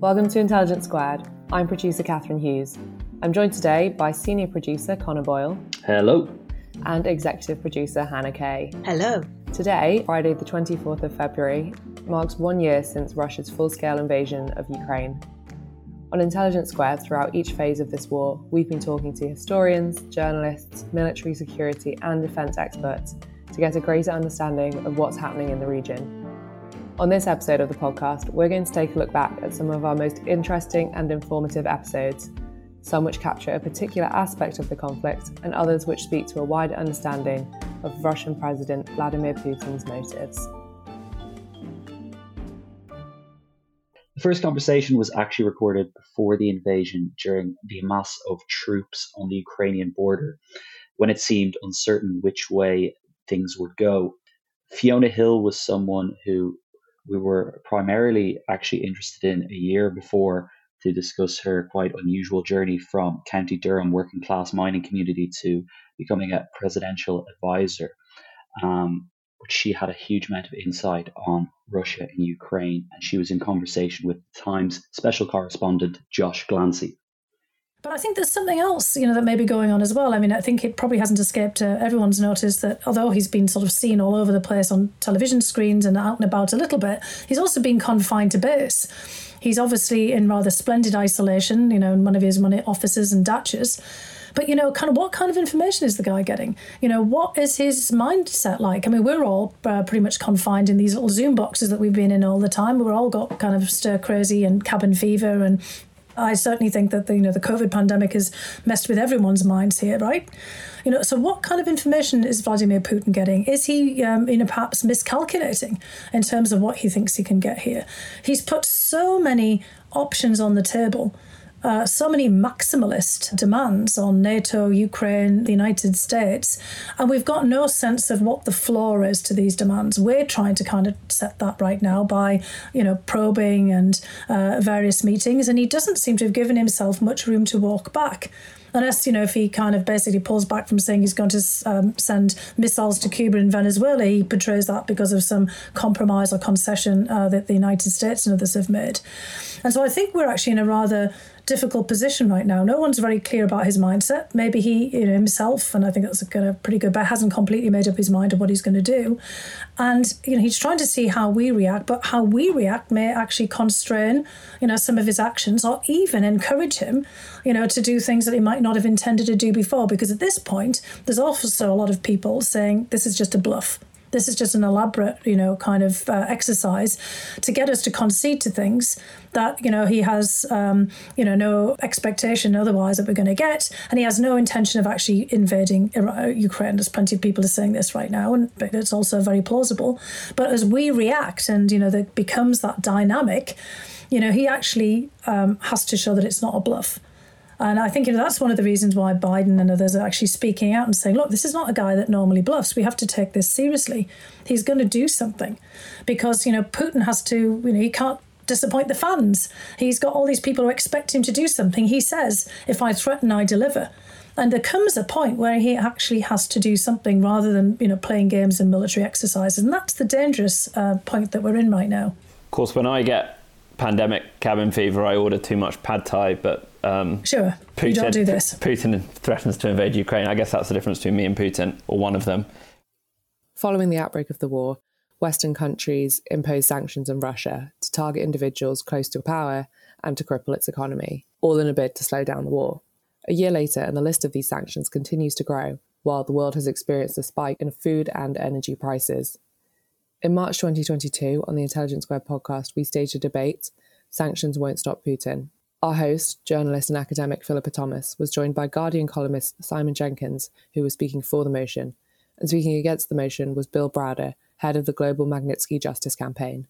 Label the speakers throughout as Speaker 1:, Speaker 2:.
Speaker 1: Welcome to Intelligence Squared. I'm producer Catharine Hughes. I'm joined today by senior producer Conor Boyle.
Speaker 2: Hello.
Speaker 1: And executive producer Hannah Kaye.
Speaker 3: Hello.
Speaker 1: Today, Friday, the 24th of February, marks one year since Russia's full scale invasion of Ukraine. On Intelligence Squared, throughout each phase of this war, we've been talking to historians, journalists, military security, and defence experts to get a greater understanding of what's happening in the region. On this episode of the podcast, we're going to take a look back at some of our most interesting and informative episodes, some which capture a particular aspect of the conflict, and others which speak to a wider understanding of Russian President Vladimir Putin's motives.
Speaker 2: The first conversation was actually recorded before the invasion during the mass of troops on the Ukrainian border, when it seemed uncertain which way things would go. Fiona Hill was someone who we were primarily actually interested in a year before to discuss her quite unusual journey from County Durham working class mining community to becoming a presidential advisor. Um, she had a huge amount of insight on Russia and Ukraine, and she was in conversation with Times special correspondent Josh Glancy.
Speaker 3: But I think there's something else, you know, that may be going on as well. I mean, I think it probably hasn't escaped uh, everyone's notice that although he's been sort of seen all over the place on television screens and out and about a little bit, he's also been confined to base. He's obviously in rather splendid isolation, you know, in one of his money offices and dachas. But you know, kind of what kind of information is the guy getting? You know, what is his mindset like? I mean, we're all uh, pretty much confined in these little Zoom boxes that we've been in all the time. We're all got kind of stir crazy and cabin fever and I certainly think that the, you know the COVID pandemic has messed with everyone's minds here, right? You know, so what kind of information is Vladimir Putin getting? Is he, um, you know, perhaps miscalculating in terms of what he thinks he can get here? He's put so many options on the table uh, so many maximalist demands on NATO, Ukraine, the United States, and we've got no sense of what the floor is to these demands. We're trying to kind of set that right now by, you know, probing and uh, various meetings, and he doesn't seem to have given himself much room to walk back unless you know if he kind of basically pulls back from saying he's going to um, send missiles to Cuba and Venezuela, he portrays that because of some compromise or concession uh, that the United States and others have made. And so I think we're actually in a rather difficult position right now. No one's very clear about his mindset. Maybe he, you know, himself, and I think that's kind of pretty good, but hasn't completely made up his mind of what he's going to do. And you know, he's trying to see how we react, but how we react may actually constrain, you know, some of his actions, or even encourage him, you know, to do things that he might not have intended to do before. Because at this point, there's also a lot of people saying this is just a bluff this is just an elaborate, you know, kind of uh, exercise to get us to concede to things that, you know, he has, um, you know, no expectation otherwise that we're going to get. And he has no intention of actually invading Ukraine. There's plenty of people are saying this right now, and it's also very plausible. But as we react and, you know, there becomes that dynamic, you know, he actually um, has to show that it's not a bluff. And I think you know, that's one of the reasons why Biden and others are actually speaking out and saying, look, this is not a guy that normally bluffs. We have to take this seriously. He's going to do something because, you know, Putin has to, you know, he can't disappoint the fans. He's got all these people who expect him to do something. He says, if I threaten, I deliver. And there comes a point where he actually has to do something rather than, you know, playing games and military exercises. And that's the dangerous uh, point that we're in right now.
Speaker 4: Of course, when I get pandemic cabin fever, I order too much pad thai, but
Speaker 3: um, sure, Putin, you don't do this.
Speaker 4: Putin threatens to invade Ukraine. I guess that's the difference between me and Putin, or one of them.
Speaker 1: Following the outbreak of the war, Western countries imposed sanctions on Russia to target individuals close to power and to cripple its economy, all in a bid to slow down the war. A year later, and the list of these sanctions continues to grow, while the world has experienced a spike in food and energy prices. In March 2022, on the Intelligence Squared podcast, we staged a debate Sanctions Won't Stop Putin, our host, journalist and academic Philippa Thomas, was joined by Guardian columnist Simon Jenkins, who was speaking for the motion, and speaking against the motion was Bill Browder, head of the Global Magnitsky Justice Campaign.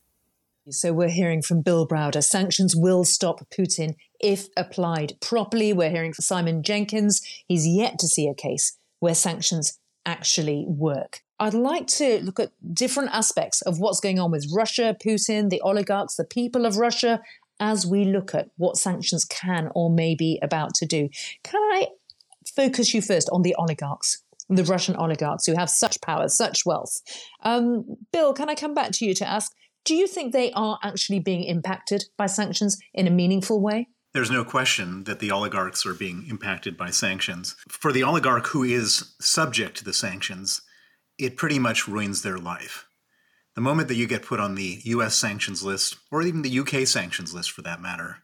Speaker 5: So we're hearing from Bill Browder sanctions will stop Putin if applied properly. We're hearing from Simon Jenkins. He's yet to see a case where sanctions actually work. I'd like to look at different aspects of what's going on with Russia, Putin, the oligarchs, the people of Russia, as we look at what sanctions can or may be about to do. Can I focus you first on the oligarchs? The Russian oligarchs who have such power, such wealth. Um, Bill, can I come back to you to ask do you think they are actually being impacted by sanctions in a meaningful way?
Speaker 6: There's no question that the oligarchs are being impacted by sanctions. For the oligarch who is subject to the sanctions, it pretty much ruins their life. The moment that you get put on the US sanctions list, or even the UK sanctions list for that matter,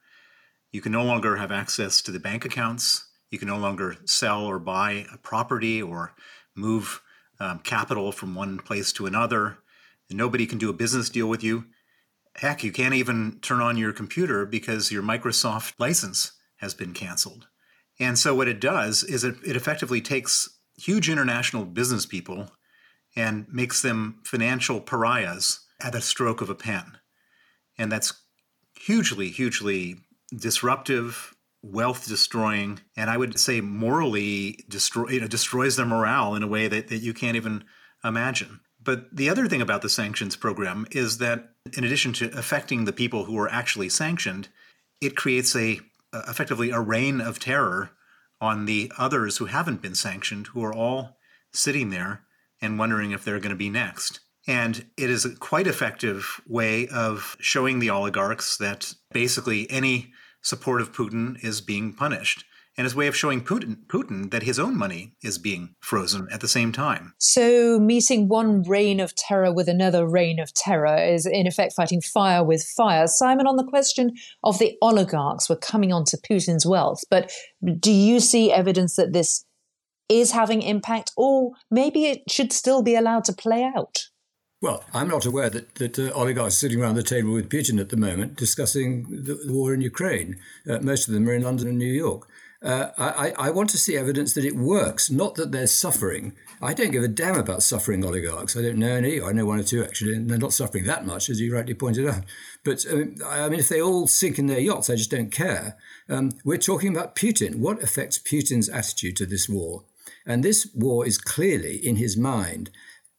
Speaker 6: you can no longer have access to the bank accounts. You can no longer sell or buy a property or move um, capital from one place to another nobody can do a business deal with you. Heck, you can't even turn on your computer because your Microsoft license has been canceled. And so, what it does is it, it effectively takes huge international business people and makes them financial pariahs at the stroke of a pen. And that's hugely, hugely disruptive, wealth destroying, and I would say morally destroy, you know, destroys their morale in a way that, that you can't even imagine. But the other thing about the sanctions program is that in addition to affecting the people who are actually sanctioned, it creates a uh, effectively a reign of terror on the others who haven't been sanctioned, who are all sitting there and wondering if they're going to be next. And it is a quite effective way of showing the oligarchs that basically any support of Putin is being punished and his way of showing Putin, Putin that his own money is being frozen at the same time.
Speaker 5: So, meeting one reign of terror with another reign of terror is, in effect, fighting fire with fire. Simon, on the question of the oligarchs, we're coming on to Putin's wealth, but do you see evidence that this is having impact, or maybe it should still be allowed to play out?
Speaker 7: Well, I'm not aware that, that uh, oligarchs are sitting around the table with Putin at the moment discussing the war in Ukraine. Uh, most of them are in London and New York. Uh, I, I, want to see evidence that it works, not that they're suffering. I don't give a damn about suffering oligarchs. I don't know any. I know one or two actually, and they're not suffering that much, as you rightly pointed out. But um, I mean, if they all sink in their yachts, I just don't care. Um, we're talking about Putin. What affects Putin's attitude to this war? And this war is clearly in his mind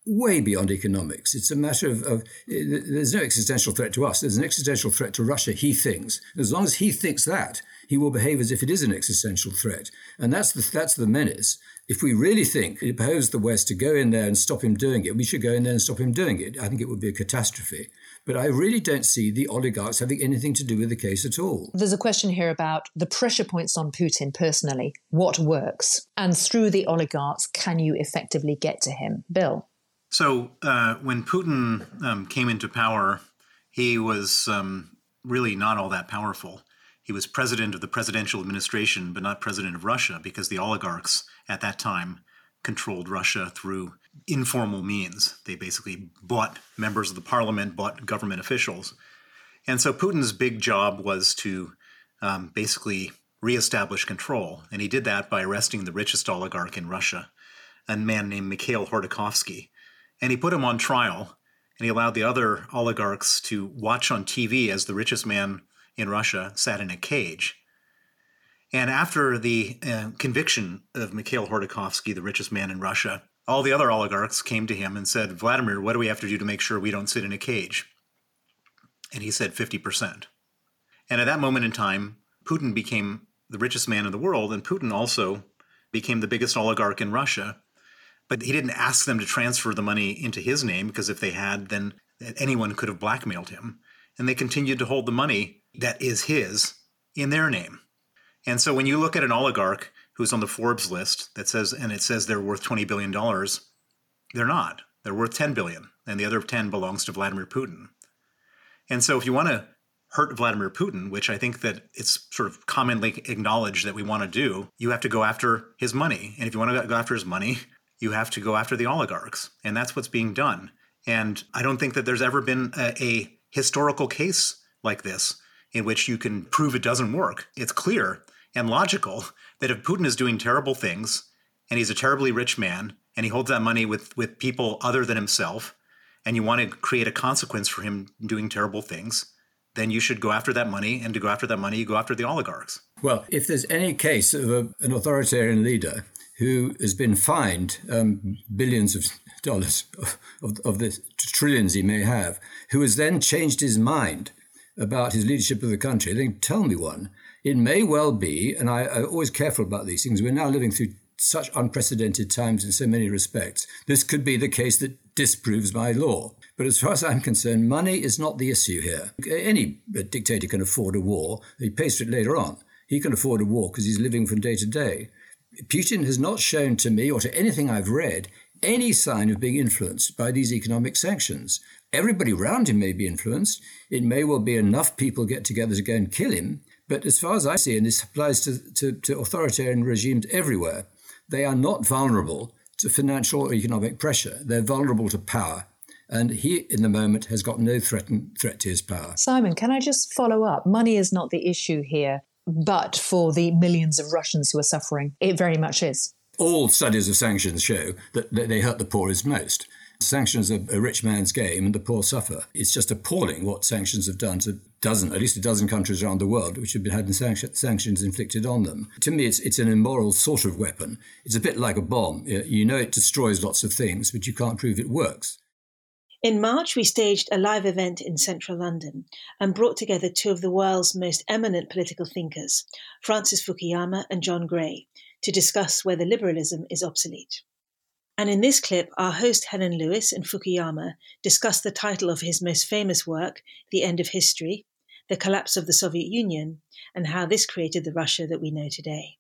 Speaker 7: way beyond economics. It's a matter of, of, there's no existential threat to us. There's an existential threat to Russia, he thinks. As long as he thinks that, he will behave as if it is an existential threat. And that's the, that's the menace. If we really think it behoves the West to go in there and stop him doing it, we should go in there and stop him doing it. I think it would be a catastrophe. But I really don't see the oligarchs having anything to do with the case at all.
Speaker 5: There's a question here about the pressure points on Putin personally. What works? And through the oligarchs, can you effectively get to him? Bill?
Speaker 6: So uh, when Putin um, came into power, he was um, really not all that powerful. He was president of the presidential administration, but not president of Russia, because the oligarchs at that time controlled Russia through informal means. They basically bought members of the parliament, bought government officials. And so Putin's big job was to um, basically reestablish control. And he did that by arresting the richest oligarch in Russia, a man named Mikhail Khodorkovsky. And he put him on trial, and he allowed the other oligarchs to watch on TV as the richest man in Russia sat in a cage. And after the uh, conviction of Mikhail Khodorkovsky, the richest man in Russia, all the other oligarchs came to him and said, Vladimir, what do we have to do to make sure we don't sit in a cage? And he said 50%. And at that moment in time, Putin became the richest man in the world, and Putin also became the biggest oligarch in Russia. But he didn't ask them to transfer the money into his name because if they had, then anyone could have blackmailed him. And they continued to hold the money that is his in their name. And so when you look at an oligarch who's on the Forbes list that says, and it says they're worth $20 billion, they're not. They're worth 10 billion, and the other 10 belongs to Vladimir Putin. And so if you want to hurt Vladimir Putin, which I think that it's sort of commonly acknowledged that we want to do, you have to go after his money. And if you want to go after his money, you have to go after the oligarchs. And that's what's being done. And I don't think that there's ever been a, a historical case like this in which you can prove it doesn't work. It's clear and logical that if Putin is doing terrible things and he's a terribly rich man and he holds that money with, with people other than himself and you want to create a consequence for him doing terrible things, then you should go after that money. And to go after that money, you go after the oligarchs.
Speaker 7: Well, if there's any case of a, an authoritarian leader who has been fined um, billions of dollars of, of the trillions he may have, who has then changed his mind about his leadership of the country, then tell me one. It may well be, and I, I'm always careful about these things, we're now living through such unprecedented times in so many respects. This could be the case that disproves my law. But as far as I'm concerned, money is not the issue here. Any dictator can afford a war. He pays for it later on. He can afford a war because he's living from day to day. Putin has not shown to me or to anything I've read any sign of being influenced by these economic sanctions. Everybody around him may be influenced. It may well be enough people get together to go and kill him. But as far as I see, and this applies to, to, to authoritarian regimes everywhere, they are not vulnerable to financial or economic pressure. They're vulnerable to power. And he, in the moment, has got no threat, threat to his power.
Speaker 8: Simon, can I just follow up? Money is not the issue here, but for the millions of Russians who are suffering, it very much is.
Speaker 7: All studies of sanctions show that they hurt the poorest most. Sanctions are a rich man's game and the poor suffer. It's just appalling what sanctions have done to dozen, at least a dozen countries around the world which have been had sanctions inflicted on them. To me, it's, it's an immoral sort of weapon. It's a bit like a bomb. You know it destroys lots of things, but you can't prove it works.
Speaker 9: In March, we staged a live event in central London and brought together two of the world's most eminent political thinkers, Francis Fukuyama and John Gray, to discuss whether liberalism is obsolete. And in this clip, our host Helen Lewis and Fukuyama discuss the title of his most famous work, The End of History, the collapse of the Soviet Union, and how this created the Russia that we know today.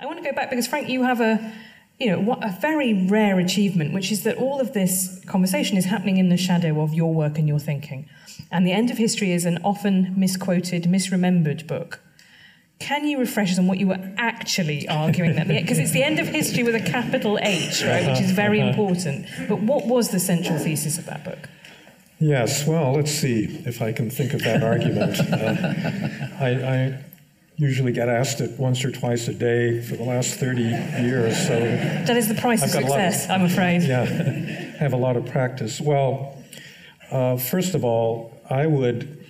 Speaker 10: I want to go back because, Frank, you have a you know, a very rare achievement, which is that all of this conversation is happening in the shadow of your work and your thinking. And The End of History is an often misquoted, misremembered book. Can you refresh us on what you were actually arguing that? Because it's the end of history with a capital H, right, which is very uh-huh. important. But what was the central thesis of that book?
Speaker 11: Yes, well, let's see if I can think of that argument. Uh, I, I, usually get asked it once or twice a day for the last 30 years. So
Speaker 10: that is the price of success, of, I'm afraid.
Speaker 11: Yeah, I have a lot of practice. Well, uh, first of all, I would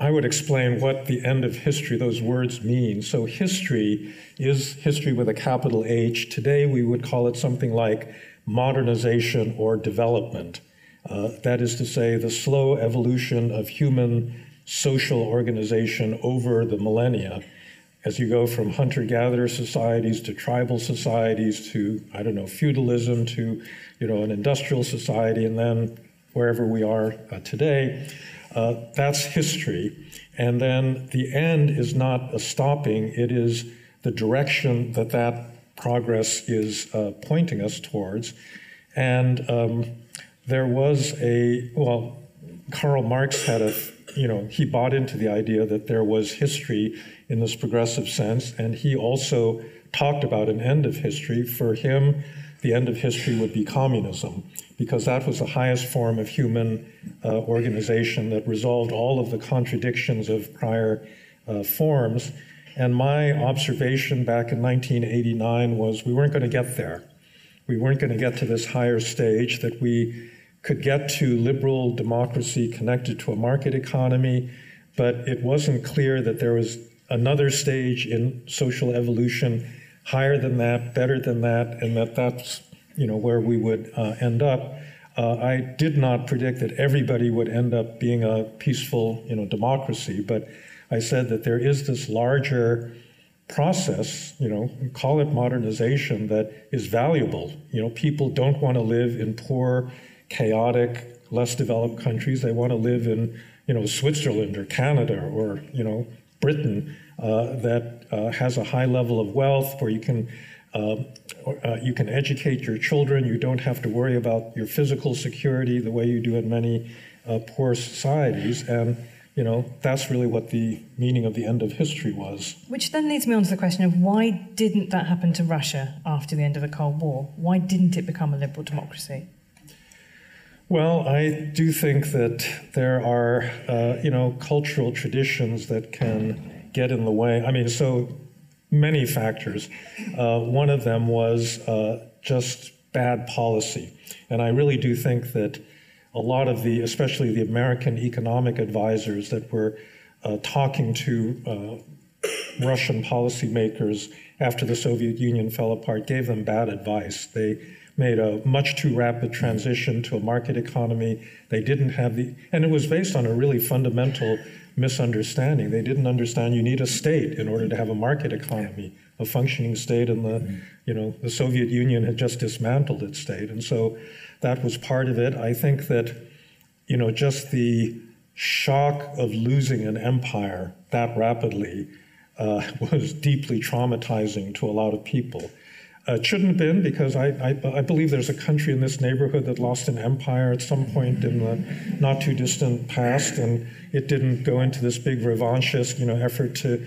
Speaker 11: I would explain what the end of history, those words mean. So, history is history with a capital H. Today, we would call it something like modernization or development. Uh, that is to say, the slow evolution of human social organization over the millennia as you go from hunter gatherer societies to tribal societies to, I don't know, feudalism to, you know, an industrial society, and then wherever we are uh, today. Uh, that's history. And then the end is not a stopping, it is the direction that that progress is uh, pointing us towards. And um, there was a, well, Karl Marx had a, you know, he bought into the idea that there was history in this progressive sense, and he also talked about an end of history. For him, the end of history would be communism because that was the highest form of human uh, organization that resolved all of the contradictions of prior uh, forms. And my observation back in 1989 was we weren't going to get there. We weren't going to get to this higher stage, that we could get to liberal democracy connected to a market economy, but it wasn't clear that there was another stage in social evolution higher than that, better than that, and that that's you know, where we would uh, end up. Uh, I did not predict that everybody would end up being a peaceful, you know, democracy, but I said that there is this larger process, you know, call it modernization, that is valuable. You know, people don't want to live in poor, chaotic, less developed countries. They want to live in, you know, Switzerland or Canada or, you know, Britain uh, that uh, has a high level of wealth where you can uh, uh, you can educate your children. You don't have to worry about your physical security the way you do in many uh, poor societies. And you know that's really what the meaning of the end of history was.
Speaker 10: Which then leads me on to the question of why didn't that happen to Russia after the end of the Cold War? Why didn't it become a liberal democracy?
Speaker 11: Well, I do think that there are, uh, you know, cultural traditions that can get in the way. I mean, so many factors. Uh, one of them was uh, just bad policy. And I really do think that a lot of the, especially the American economic advisors that were uh, talking to uh, Russian policymakers after the Soviet Union fell apart, gave them bad advice. They made a much too rapid transition to a market economy. They didn't have the, and it was based on a really fundamental misunderstanding. They didn't understand you need a state in order to have a market economy, a functioning state, and the, you know, the Soviet Union had just dismantled its state, and so that was part of it. I think that, you know, just the shock of losing an empire that rapidly uh, was deeply traumatizing to a lot of people. Uh, it shouldn't have been because I, I, I, believe there's a country in this neighborhood that lost an empire at some point in the not too distant past, and it didn't go into this big revanchist, you know, effort to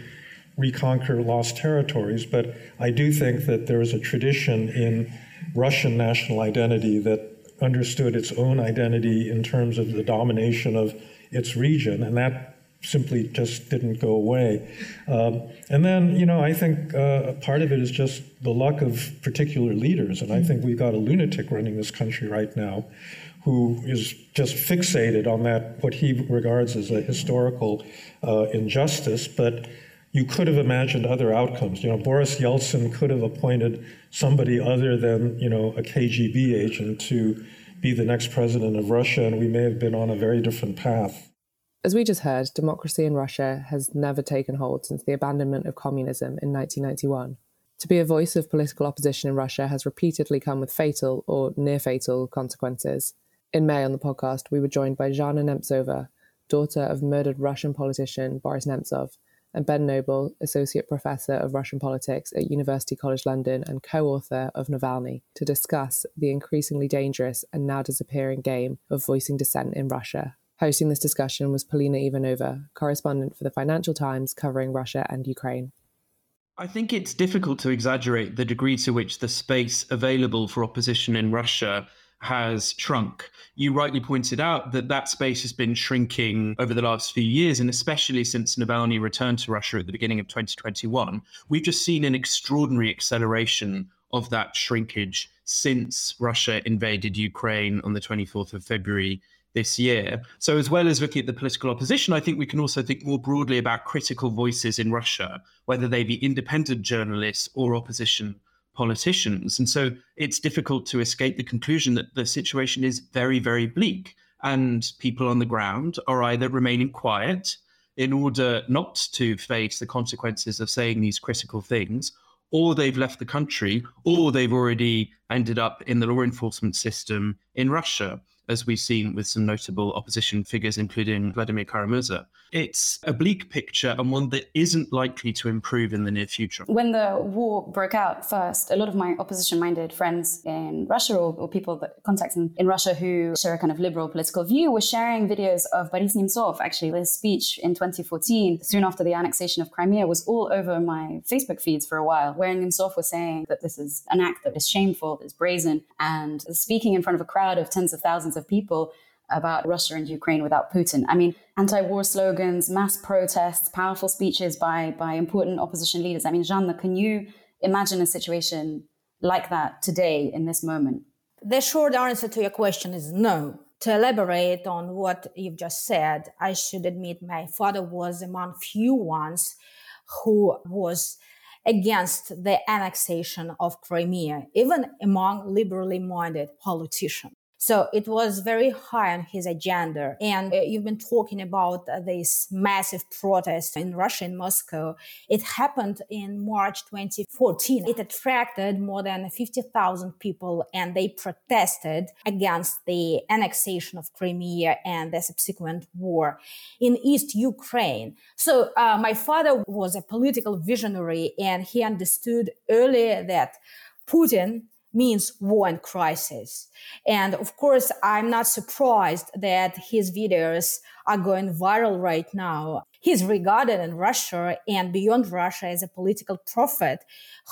Speaker 11: reconquer lost territories. But I do think that there is a tradition in Russian national identity that understood its own identity in terms of the domination of its region, and that simply just didn't go away. Um, and then, you know, I think uh, part of it is just the luck of particular leaders. And I think we've got a lunatic running this country right now who is just fixated on that, what he regards as a historical uh, injustice. But you could have imagined other outcomes. You know, Boris Yeltsin could have appointed somebody other than, you know, a KGB agent to be the next president of Russia, and we may have been on a very different path.
Speaker 1: As we just heard, democracy in Russia has never taken hold since the abandonment of communism in 1991. To be a voice of political opposition in Russia has repeatedly come with fatal or near fatal consequences. In May on the podcast, we were joined by Zhanna Nemtsova, daughter of murdered Russian politician Boris Nemtsov, and Ben Noble, Associate Professor of Russian Politics at University College London and co author of Navalny, to discuss the increasingly dangerous and now disappearing game of voicing dissent in Russia Hosting this discussion was Polina Ivanova, correspondent for the Financial Times covering Russia and Ukraine.
Speaker 12: I think it's difficult to exaggerate the degree to which the space available for opposition in Russia has shrunk. You rightly pointed out that that space has been shrinking over the last few years, and especially since Navalny returned to Russia at the beginning of 2021. We've just seen an extraordinary acceleration of that shrinkage since Russia invaded Ukraine on the 24th of February this year. So, as well as looking at the political opposition, I think we can also think more broadly about critical voices in Russia, whether they be independent journalists or opposition politicians. And so, it's difficult to escape the conclusion that the situation is very, very bleak. And people on the ground are either remaining quiet in order not to face the consequences of saying these critical things, or they've left the country, or they've already ended up in the law enforcement system in Russia as we've seen with some notable opposition figures, including Vladimir Kara-Murza. It's a bleak picture and one that isn't likely to improve in the near future.
Speaker 13: When the war broke out first, a lot of my opposition minded friends in Russia or, or people that contact in, in, Russia who share a kind of liberal political view were sharing videos of Boris Nemtsov. Actually, his speech in 2014, soon after the annexation of Crimea, was all over my Facebook feeds for a while, where Nemtsov was saying that this is an act that is shameful, that is brazen, and speaking in front of a crowd of tens of thousands of people about Russia and Ukraine without Putin. I mean, anti-war slogans, mass protests, powerful speeches by by important opposition leaders. I mean, Zhanna, can you imagine a situation like that today in this moment?
Speaker 14: The short answer to your question is no. To elaborate on what you've just said, I should admit my father was among few ones who was against the annexation of Crimea, even among liberally minded politicians. So it was very high on his agenda. And uh, you've been talking about uh, this massive protest in Russia, in Moscow. It happened in March 2014. It attracted more than 50,000 people and they protested against the annexation of Crimea and the subsequent war in East Ukraine. So uh, my father was a political visionary and he understood earlier that Putin means war and crisis. And of course, I'm not surprised that his videos are going viral right now. He's regarded in Russia and beyond Russia as a political prophet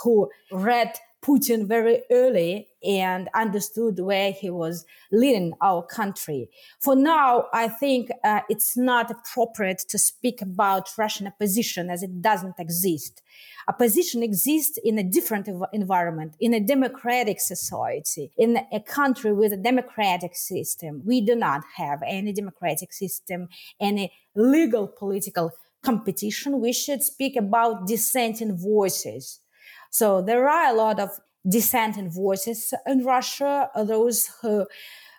Speaker 14: who read Putin very early and understood where he was leading our country. For now, I think uh, it's not appropriate to speak about Russian opposition as it doesn't exist. Opposition exists in a different ev- environment, in a democratic society, in a country with a democratic system. We do not have any democratic system, any legal political competition. We should speak about dissenting voices. So there are a lot of dissenting voices in Russia, uh, those who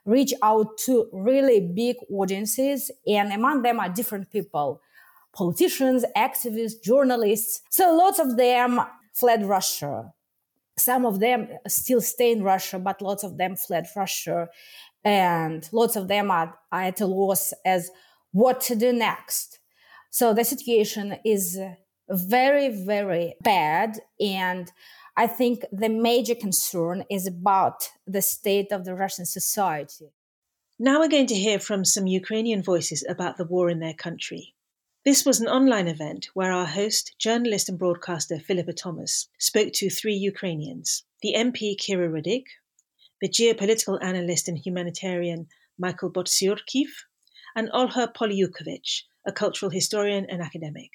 Speaker 14: reach out to really big audiences, and among them are different people politicians, activists, journalists. So lots of them fled Russia. Some of them still stay in Russia, but lots of them fled Russia. And lots of them are, are at a loss as what to do next. So the situation is very, very bad. And I think the major concern is about the state of the Russian society.
Speaker 9: Now we're going to hear from some Ukrainian voices about the war in their country. This was an online event where our host, journalist and broadcaster Philippa Thomas, spoke to three Ukrainians the MP Kira Rudik, the geopolitical analyst and humanitarian Michael Bociurkiw, and Olha Polyukhovych, a cultural historian and academic.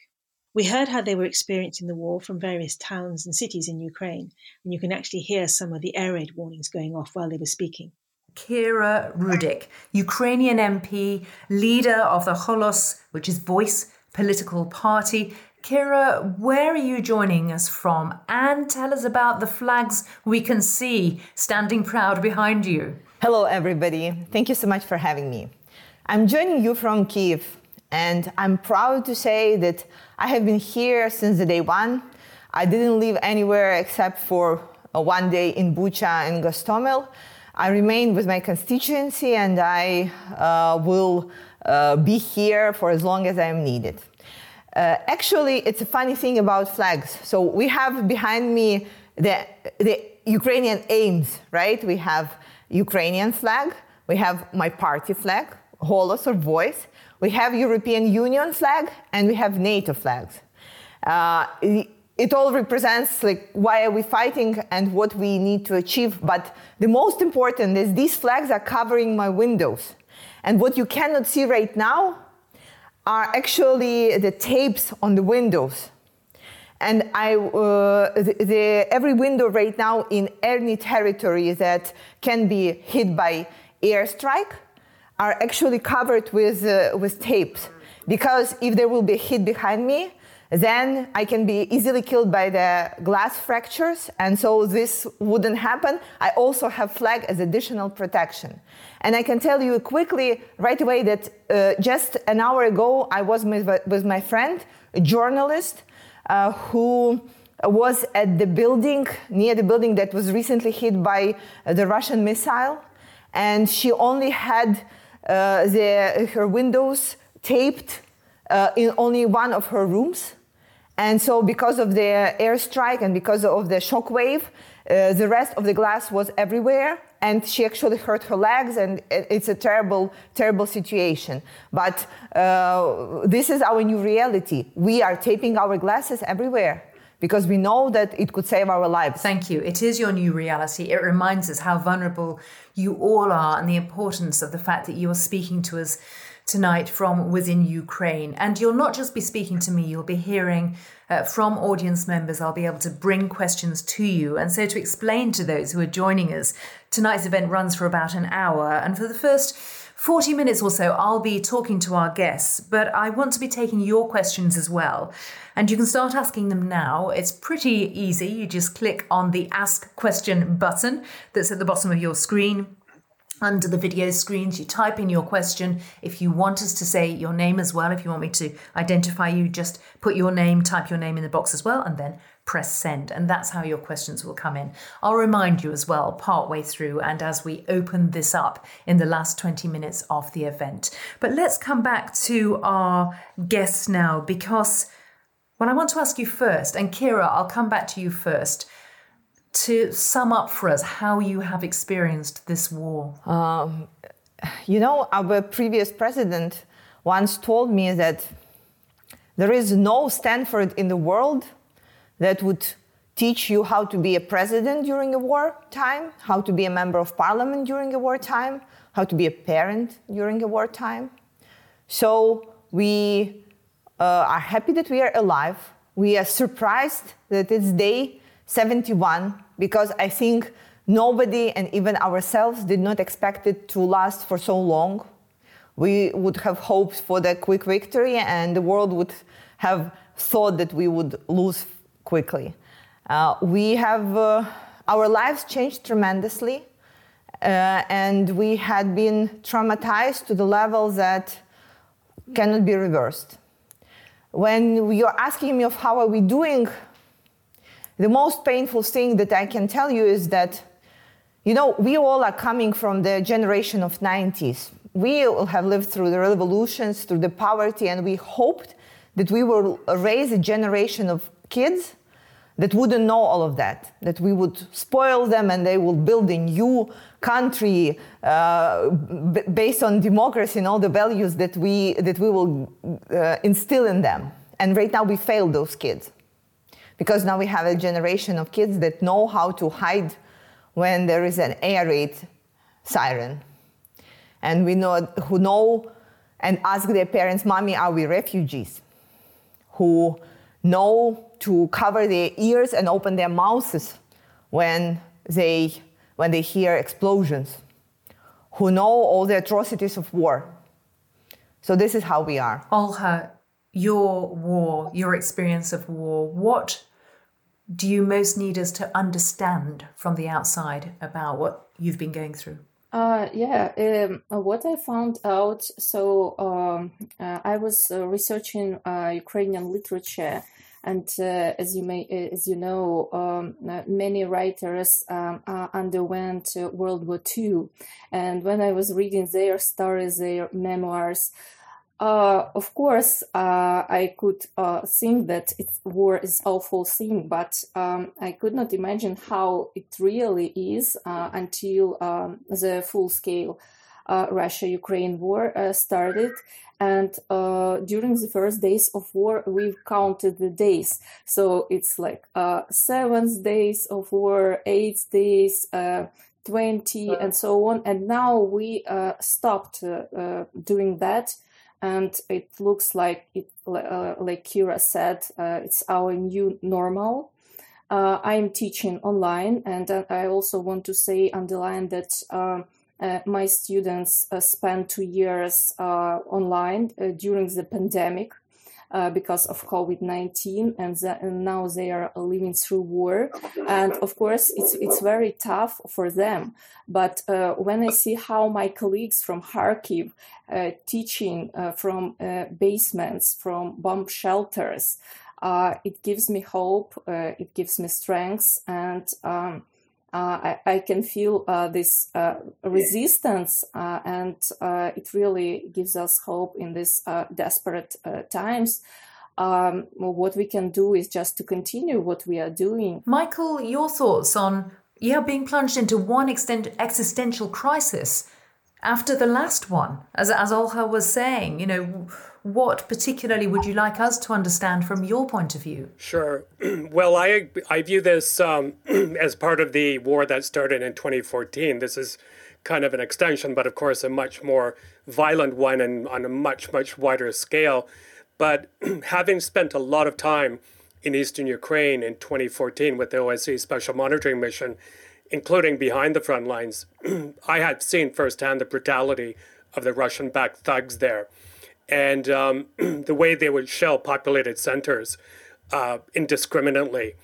Speaker 9: We heard how they were experiencing the war from various towns and cities in Ukraine, and you can actually hear some of the air raid warnings going off while they were speaking.
Speaker 5: Kira Rudik, Ukrainian MP, leader of the Holos, which is Voice political party. Kira, where are you joining us from? And tell us about the flags we can see standing proud behind you.
Speaker 15: Hello, everybody. Thank you so much for having me. I'm joining you from Kiev, and I'm proud to say that I have been here since the day one. I didn't live anywhere except for one day in Bucha and Gostomel. I remain with my constituency and I uh, will uh, be here for as long as I am needed. Uh, actually, it's a funny thing about flags. So we have behind me the, the Ukrainian aims, right? We have Ukrainian flag, we have my party flag, Holos or Voice, we have European Union flag and we have NATO flags. Uh, it, all represents like why are we fighting and what we need to achieve. But the most important is these flags are covering my windows. And what you cannot see right now are actually the tapes on the windows. And I, uh, the, the, every window right now in any territory that can be hit by airstrike are actually covered with, uh, with tapes. Because if there will be a hit behind me, then I can be easily killed by the glass fractures, and so this wouldn't happen. I also have flag as additional protection. And I can tell you quickly, right away, that uh, just an hour ago, I was with, with my friend, a journalist, uh, who was at the building, near the building that was recently hit by the Russian missile, and she only had the, her windows taped uh, in only one of her rooms. And so, because of the airstrike and because of the shock wave, uh, the rest of the glass was everywhere. And she actually hurt her legs, and it's a terrible, terrible situation. But uh, this is our new reality. We are taping our glasses everywhere because we know that it could save our lives.
Speaker 5: Thank you. It is your new reality. It reminds us how vulnerable you all are and the importance of the fact that you are speaking to us tonight from within Ukraine. And you'll not just be speaking to me, you'll be hearing uh, from audience members. I'll be able to bring questions to you. And so, to explain to those who are joining us, tonight's event runs for about an hour. And for the first 40 minutes or so, I'll be talking to our guests, but I want to be taking your questions as well. And you can start asking them now. It's pretty easy. You just click on the Ask Question button that's at the bottom of your screen under the video screens. You type in your question. If you want us to say your name as well, if you want me to identify you, just put your name, type your name in the box as well, and then press send. And that's how your questions will come in. I'll remind you as well, partway through and as we open this up in the last 20 minutes of the event. But let's come back to our guests now because. what I want to ask you first, and Kira, I'll come back to you first to sum up for us how you have experienced this war? Um,
Speaker 15: you know, our previous president once told me that there is no Stanford in the world that would teach you how to be a president during a war time, how to be a member of parliament during a war time, how to be a parent during a war time. So we uh, are happy that we are alive. We are surprised that it's day 71 because I think nobody and even ourselves did not expect it to last for so long. We would have hoped for the quick victory, and the world would have thought that we would lose quickly. Uh, we have uh, our lives changed tremendously, uh, and we had been traumatized to the level that cannot be reversed. When you're asking me of how are we doing, the most painful thing that I can tell you is that you know, we all are coming from the generation of 90s. We have lived through the revolutions, through the poverty, and we hoped that we will raise a generation of kids that wouldn't know all of that, that we would spoil them and they will build a new country uh, b- based on democracy and all the values that we, that we will uh, instill in them. And right now we failed those kids because now we have a generation of kids that know how to hide when there is an air raid siren. And we know who know and ask their parents, Mommy, are we refugees? Who know to cover their ears and open their mouths when they, when they hear explosions, who know all the atrocities of war. So this is how we are.
Speaker 5: Olha, your war, your experience of war, what do you most need us to understand from the outside about what you've been going through?
Speaker 16: Uh, yeah, um, what I found out. So um, uh, I was uh, researching uh, Ukrainian literature, and uh, as you may, uh, as you know, um, many writers um, underwent World War II, and when I was reading their stories, their memoirs, uh, of course, uh, I could uh, think that war is awful thing, but um, I could not imagine how it really is uh, until um, the full-scale uh, Russia-Ukraine war uh, started. And during the first days of war, we've counted the days. So it's like seven days of war, eight days, 20, and so on. And now we stopped doing that and it looks like it, uh, like Kira said, uh, it's our new normal. Uh, I'm teaching online, and uh, I also want to say underline that um, uh, my students uh, spent two years online during the pandemic uh, because of COVID 19, and, and, now they are living through war. And of course, it's, it's very tough for them. But uh, when I see how my colleagues from Kharkiv uh, teaching uh, from uh, basements, from bomb shelters, it gives me hope, it gives me strength, and um, uh, I, I, can feel uh, this uh, resistance, and it really gives us hope in these desperate times. Um, what we can do is just to continue what we are doing.
Speaker 5: Michael, your thoughts on yeah being plunged into one extent existential crisis after the last one, as as Olha was saying, you know what particularly would you like us to understand from your point of view?
Speaker 17: Sure. well, I I view this um, as part of the war that started in 2014. This is kind of an extension, but of course a much more violent one and on a much much wider scale. But having spent a lot of time in eastern Ukraine in 2014 with the OSCE Special Monitoring Mission, including behind the front lines, I had seen firsthand the brutality of the Russian-backed thugs there and um, the way they would shell populated centers uh, indiscriminately.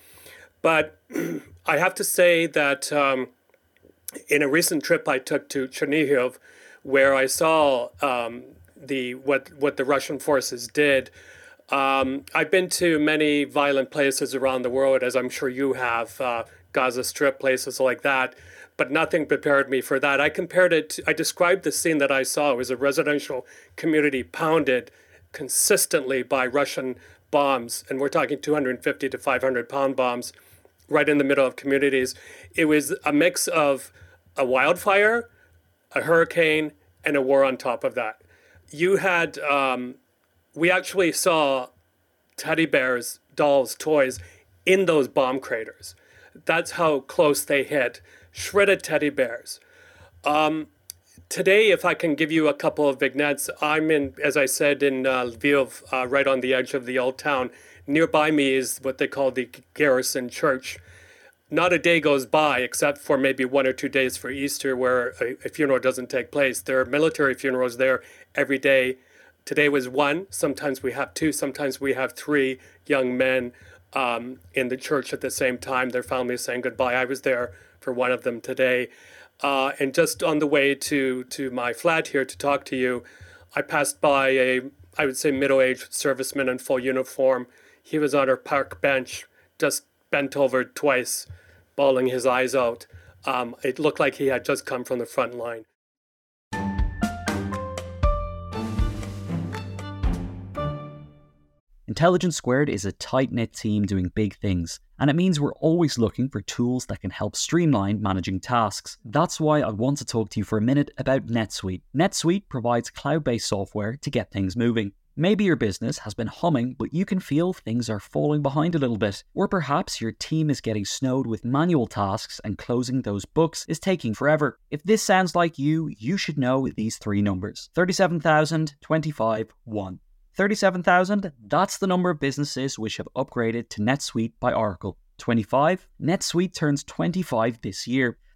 Speaker 17: But I have to say that um, in a recent trip I took to Chernihiv, where I saw um, the what what the Russian forces did. Um, I've been to many violent places around the world, as I'm sure you have, uh, Gaza Strip, places like that but nothing prepared me for that. I compared it, to, I described the scene that I saw. It was a residential community pounded consistently by Russian bombs, and we're talking 250 to 500 pound bombs right in the middle of communities. It was a mix of a wildfire, a hurricane, and a war on top of that. You had, um, we actually saw teddy bears, dolls, toys in those bomb craters. That's how close they hit. Shredded teddy bears. Um, today, if I can give you a couple of vignettes, I'm in, as I said, in uh, Lviv, uh, right on the edge of the old town. Nearby me is what they call the Garrison Church. Not a day goes by, except for maybe one or two days for Easter, where a, a funeral doesn't take place. There are military funerals there every day. Today was one. Sometimes we have two. Sometimes we have three young men um, in the church at the same time. Their families saying goodbye. I was there for one of them today. Uh, and just on the way to to my flat here to talk to you, I passed by a I would say middle-aged serviceman in full uniform. He was on our park bench, just bent over twice, bawling his eyes out. Um, it looked like he had just come from the front line.
Speaker 18: Intelligence Squared is a tight knit team doing big things, and it means we're always looking for tools that can help streamline managing tasks. That's why I want to talk to you for a minute about NetSuite. NetSuite provides cloud based software to get things moving. Maybe your business has been humming, but you can feel things are falling behind a little bit. Or perhaps your team is getting snowed with manual tasks and closing those books is taking forever. If this sounds like you, you should know these three numbers 37,000, 25, 1. 37,000, that's the number of businesses which have upgraded to NetSuite by Oracle. 25, NetSuite turns 25 this year.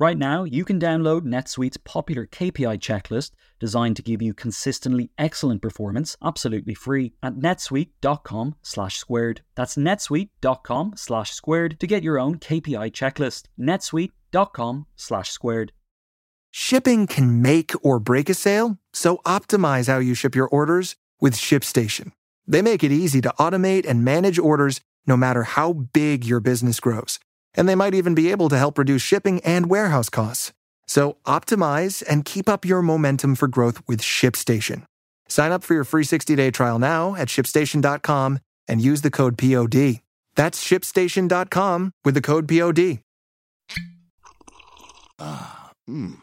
Speaker 18: Right now, you can download NetSuite's popular KPI checklist designed to give you consistently excellent performance absolutely free at netsuite.com slash squared. That's netsuite.com slash squared to get your own KPI checklist. netsuite.com slash squared.
Speaker 19: Shipping can make or break a sale, so optimize how you ship your orders with ShipStation. They make it easy to automate and manage orders no matter how big your business grows and they might even be able to help reduce shipping and warehouse costs. So optimize and keep up your momentum for growth with ShipStation. Sign up for your free 60-day trial now at shipstation.com and use the code POD. That's shipstation.com with the code POD.
Speaker 20: Ah, mmm.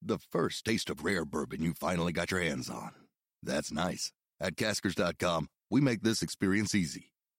Speaker 20: The first taste of rare bourbon you finally got your hands on. That's nice. At caskers.com, we make this experience easy.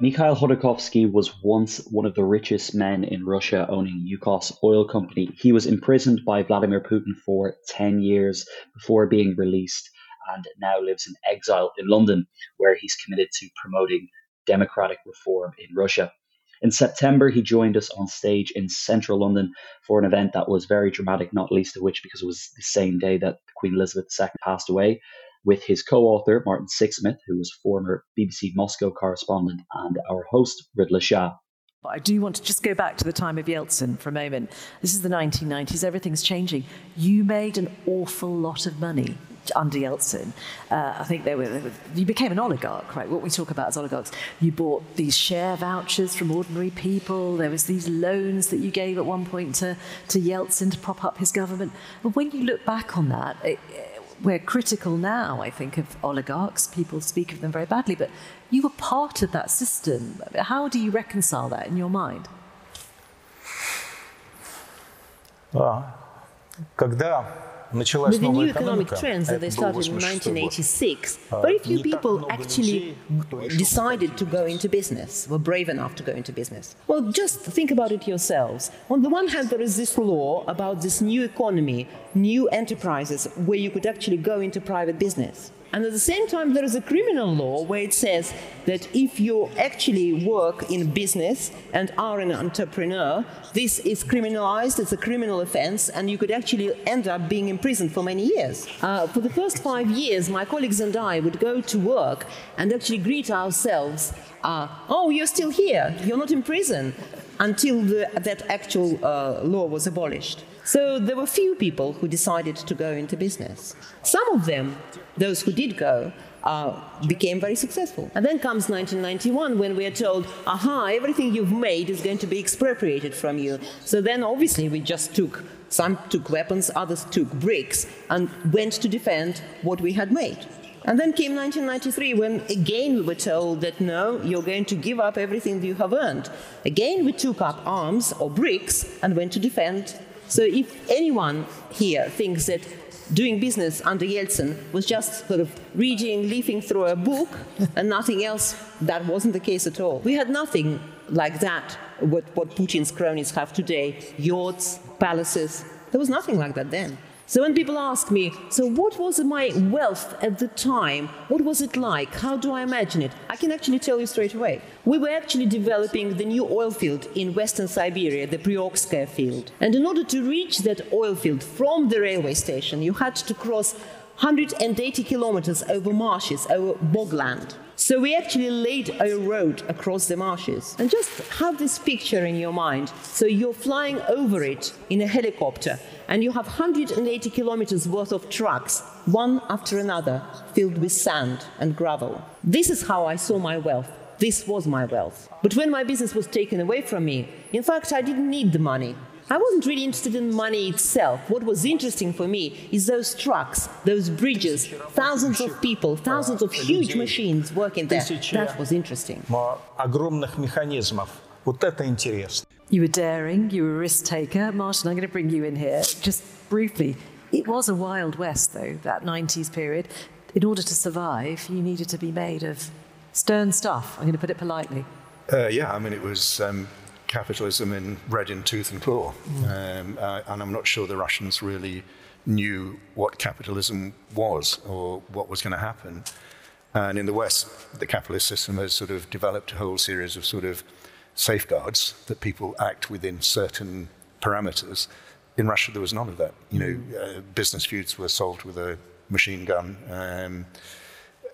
Speaker 2: Mikhail Khodorkovsky was once one of the richest men in Russia, owning Yukos Oil Company. He was imprisoned by Vladimir Putin for 10 years before being released and now lives in exile in London, where he's committed to promoting democratic reform in Russia. In September, he joined us on stage in central London for an event that was very dramatic, not least of which because it was the same day that Queen Elizabeth II passed away with his co author, Martin Sixsmith, who was former BBC Moscow correspondent, and our host, Ridla Shah.
Speaker 21: I do want to just go back to the time of Yeltsin for a moment. This is the 1990s, everything's changing. You made an awful lot of money under Yeltsin. Uh, I think they were, were, you became an oligarch, right? What we talk about as oligarchs. You bought these share vouchers from ordinary people. There was these loans that you gave at one point to, to Yeltsin to prop up his government. But when you look back on that, it, we're critical now, I think, of oligarchs. People speak of them very badly, but you were part of that system. How do you reconcile that in your mind?
Speaker 22: Когда
Speaker 23: with the new economic trends that they started in 1986, very few people actually decided to go into business, were brave enough to go into business. Well, just think about it yourselves. On the one hand, there is this law about this new economy, new enterprises, where you could actually go into private business. And at the same time, there is a criminal law where it says that if you actually work in business and are an entrepreneur, this is criminalized, it's a criminal offense, and you could actually end up being imprisoned for many years. Uh, for the first five years, my colleagues and I would go to work and actually greet ourselves uh, oh, you're still here, you're not in prison, until the, that actual uh, law was abolished. So there were few people who decided to go into business. Some of them, those who did go, uh, became very successful. And then comes 1991 when we are told, aha, everything you've made is going to be expropriated from you. So then obviously we just took, some took weapons, others took bricks, and went to defend what we had made. And then came 1993 when again we were told that no, you're going to give up everything you have earned. Again we took up arms or bricks and went to defend. So if anyone here thinks that doing business under Yeltsin was just sort of reading, leafing through a book and nothing else, that wasn't the case at all. We had nothing like that, what, what Putin's cronies have today yachts, palaces. There was nothing like that then. So when people ask me, so what was my wealth at the time? What was it like? How do I imagine it? I can actually tell you straight away. We were actually developing the new oil field in western Siberia, the Priobskoye field. And in order to reach that oil field from the railway station, you had to cross 180 kilometers over marshes, over bogland. So we actually laid a road across the marshes. And just have this picture in your mind. So you're flying over it in a helicopter, and you have 180 kilometers worth of trucks, one after another, filled with sand and gravel. This is how I saw my wealth. This was my wealth. But when my business was taken away from me, in fact, I didn't need the money. I wasn't really interested in money itself. What was interesting for me is those trucks, those bridges, thousands of people, thousands of huge machines working there. That was interesting.
Speaker 24: огромных механизмов. Вот это интересно.
Speaker 21: You were daring, you were a risk taker. Martin, I'm going to bring you in here. Just briefly, it was a wild west, though, that 90s period. In order to survive, you needed to be made of stern stuff. I'm going to put it politely.
Speaker 25: Uh, yeah, I mean, it was um, capitalism in red in tooth and claw. Mm. Um, uh, and I'm not sure the Russians really knew what capitalism was or what was going to happen. And in the West, the capitalist system has sort of developed a whole series of sort of safeguards that people act within certain parameters. In Russia, there was none of that. You know, uh, business feuds were solved with a machine gun, um,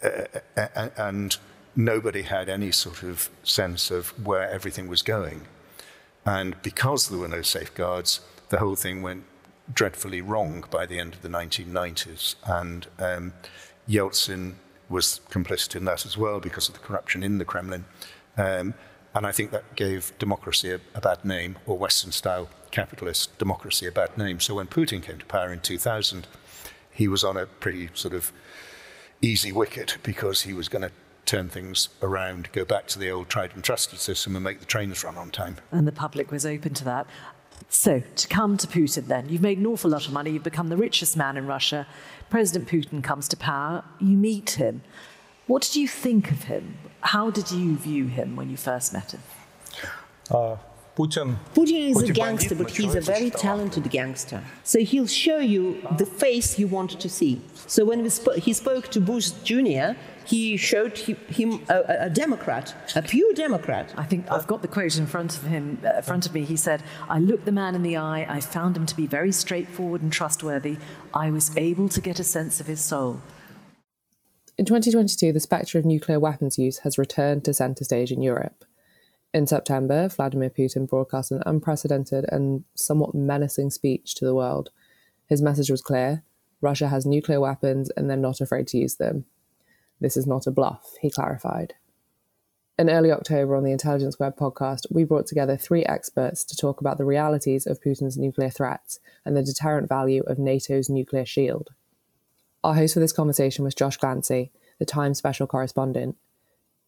Speaker 25: uh, and nobody had any sort of sense of where everything was going. And because there were no safeguards, the whole thing went dreadfully wrong by the end of the 1990s. And um, Yeltsin was complicit in that as well because of the corruption in the Kremlin. Um, and I think that gave democracy a, a bad name, or Western style capitalist democracy a bad name. So when Putin came to power in 2000, he was on a pretty sort of easy wicket because he was going to turn things around, go back to the old tried and trusted system and make the trains run on time.
Speaker 21: And the public was open to that. So, to come to Putin then, you've made an awful lot of money, you've become the richest man in Russia. President Putin comes to power, you meet him. What did you think of him? How did you view him when you first met him?
Speaker 24: Uh, Putin,
Speaker 23: Putin is a gangster, but he's a very talented gangster. So he'll show you the face you want to see. So when sp- he spoke to Bush Jr., he showed him a, a, Democrat, a pure Democrat.
Speaker 21: I think I've got the quote in front of him, uh, in front of me. He said, "I looked the man in the eye. I found him to be very straightforward and trustworthy. I was able to get a sense of his soul."
Speaker 1: In 2022, the spectre of nuclear weapons use has returned to centre stage in Europe. In September, Vladimir Putin broadcast an unprecedented and somewhat menacing speech to the world. His message was clear Russia has nuclear weapons and they're not afraid to use them. This is not a bluff, he clarified. In early October on the Intelligence Squared podcast, we brought together three experts to talk about the realities of Putin's nuclear threats and the deterrent value of NATO's nuclear shield. Our host for this conversation was Josh Glancy, the Times special correspondent.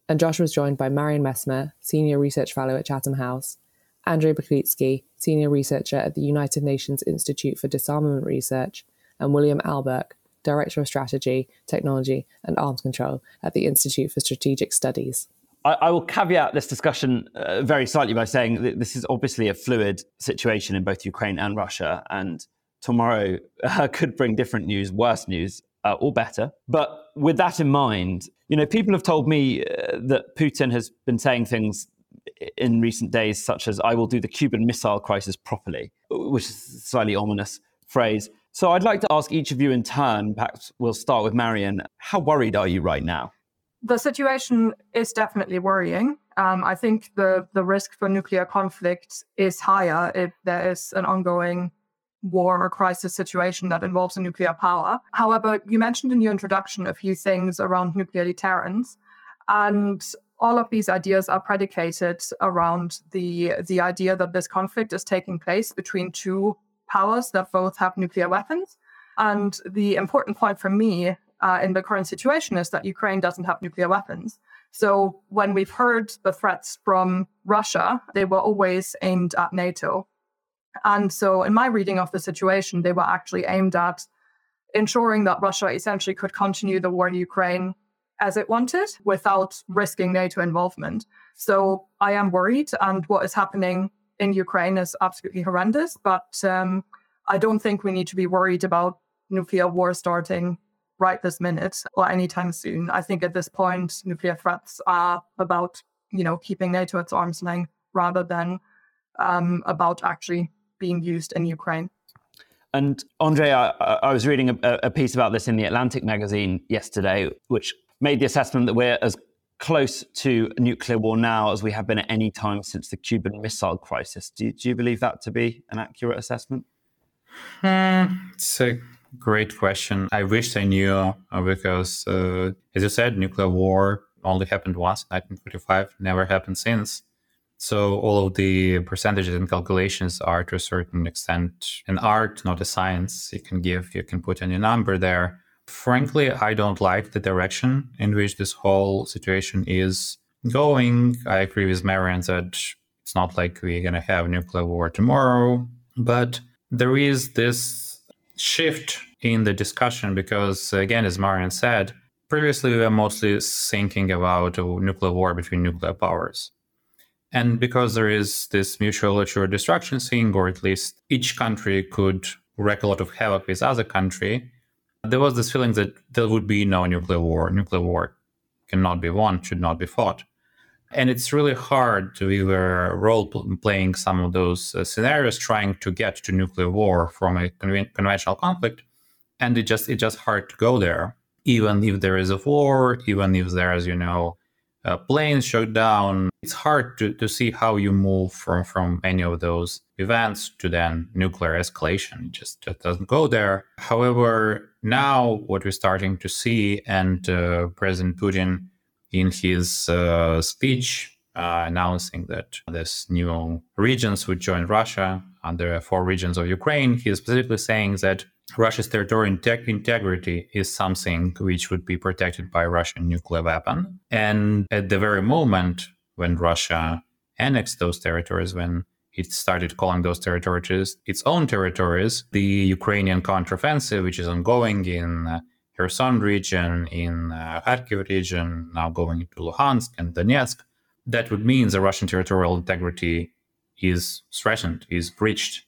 Speaker 1: And Josh was joined by Marion Messmer, Senior Research Fellow at Chatham House, Andrew Baklitskiy, Senior Researcher at the United Nations Institute for Disarmament Research, and William Alberque, Director of Strategy, Technology and Arms Control at the Institute for Strategic Studies.
Speaker 22: I, I will caveat this discussion uh, very slightly by saying that this is obviously a fluid situation in both Ukraine and Russia, and tomorrow uh, could bring different news, worse news, uh, or better. But with that in mind, you know, people have told me uh, that Putin has been saying things in recent days, such as "I will do the Cuban Missile Crisis properly," which is a slightly ominous phrase. So I'd like to ask each of you in turn. Perhaps we'll start with Marion. How worried are you right now?
Speaker 26: The situation is definitely worrying. Um, I think the the risk for nuclear conflict is higher if there is an ongoing war or crisis situation that involves a nuclear power. However, you mentioned in your introduction a few things around nuclear deterrence, and all of these ideas are predicated around the the idea that this conflict is taking place between two powers that both have nuclear weapons. And the important point for me uh, in the current situation is that Ukraine doesn't have nuclear weapons. So when we've heard the threats from Russia, they were always aimed at NATO. And so, in my reading of the situation, they were actually aimed at ensuring that Russia essentially could continue the war in Ukraine as it wanted without risking NATO involvement. So, I am worried, and what is happening in Ukraine is absolutely horrendous. But um, I don't think we need to be worried about nuclear war starting right this minute or anytime soon. I think at this point, nuclear threats are about, you know, keeping NATO at arm's length rather than um, about actually being used in Ukraine.
Speaker 22: And Andre, I, I was reading a, a, piece about this in the Atlantic magazine yesterday, which made the assessment that we're as close to nuclear war now as we have been at any time since the Cuban Missile Crisis. Do, do you believe that to be an accurate assessment?
Speaker 27: Hmm, it's a great question. I wish I knew uh, because, uh, as you said, nuclear war only happened once, 1945, never happened since. So all of the percentages and calculations are to a certain extent an art, not a science. You can give, you can put any number there. Frankly, I don't like the direction in which this whole situation is going. I agree with Marion that it's not like we're going to have nuclear war tomorrow, but there is this shift in the discussion because, again, as Marion said, previously we were mostly thinking about a nuclear war between nuclear powers. And because there is this mutual assured destruction thing, or at least each country could wreak a lot of havoc with other country, there was this feeling that there would be no nuclear war. Nuclear war cannot be won, should not be fought. And it's really hard to either role playing some of those uh, scenarios, trying to get to nuclear war from a con- conventional conflict, and it just it's just hard to go there, even if there is a war, even if there is you know uh, planes shut down. It's hard to, to see how you move from from any of those events to then nuclear escalation. It just, just doesn't go there. However, now what we're starting to see, and uh, President Putin in his uh, speech uh, announcing that this new regions would join Russia under four regions of Ukraine, he is specifically saying that Russia's territorial integrity is something which would be protected by Russian nuclear weapon. And at the very moment when Russia annexed those territories, when it started calling those territories its own territories, the Ukrainian counteroffensive, which is ongoing in uh, Kherson region, in uh, Kharkiv region, now going into Luhansk and Donetsk, that would mean the Russian territorial integrity is threatened, is breached.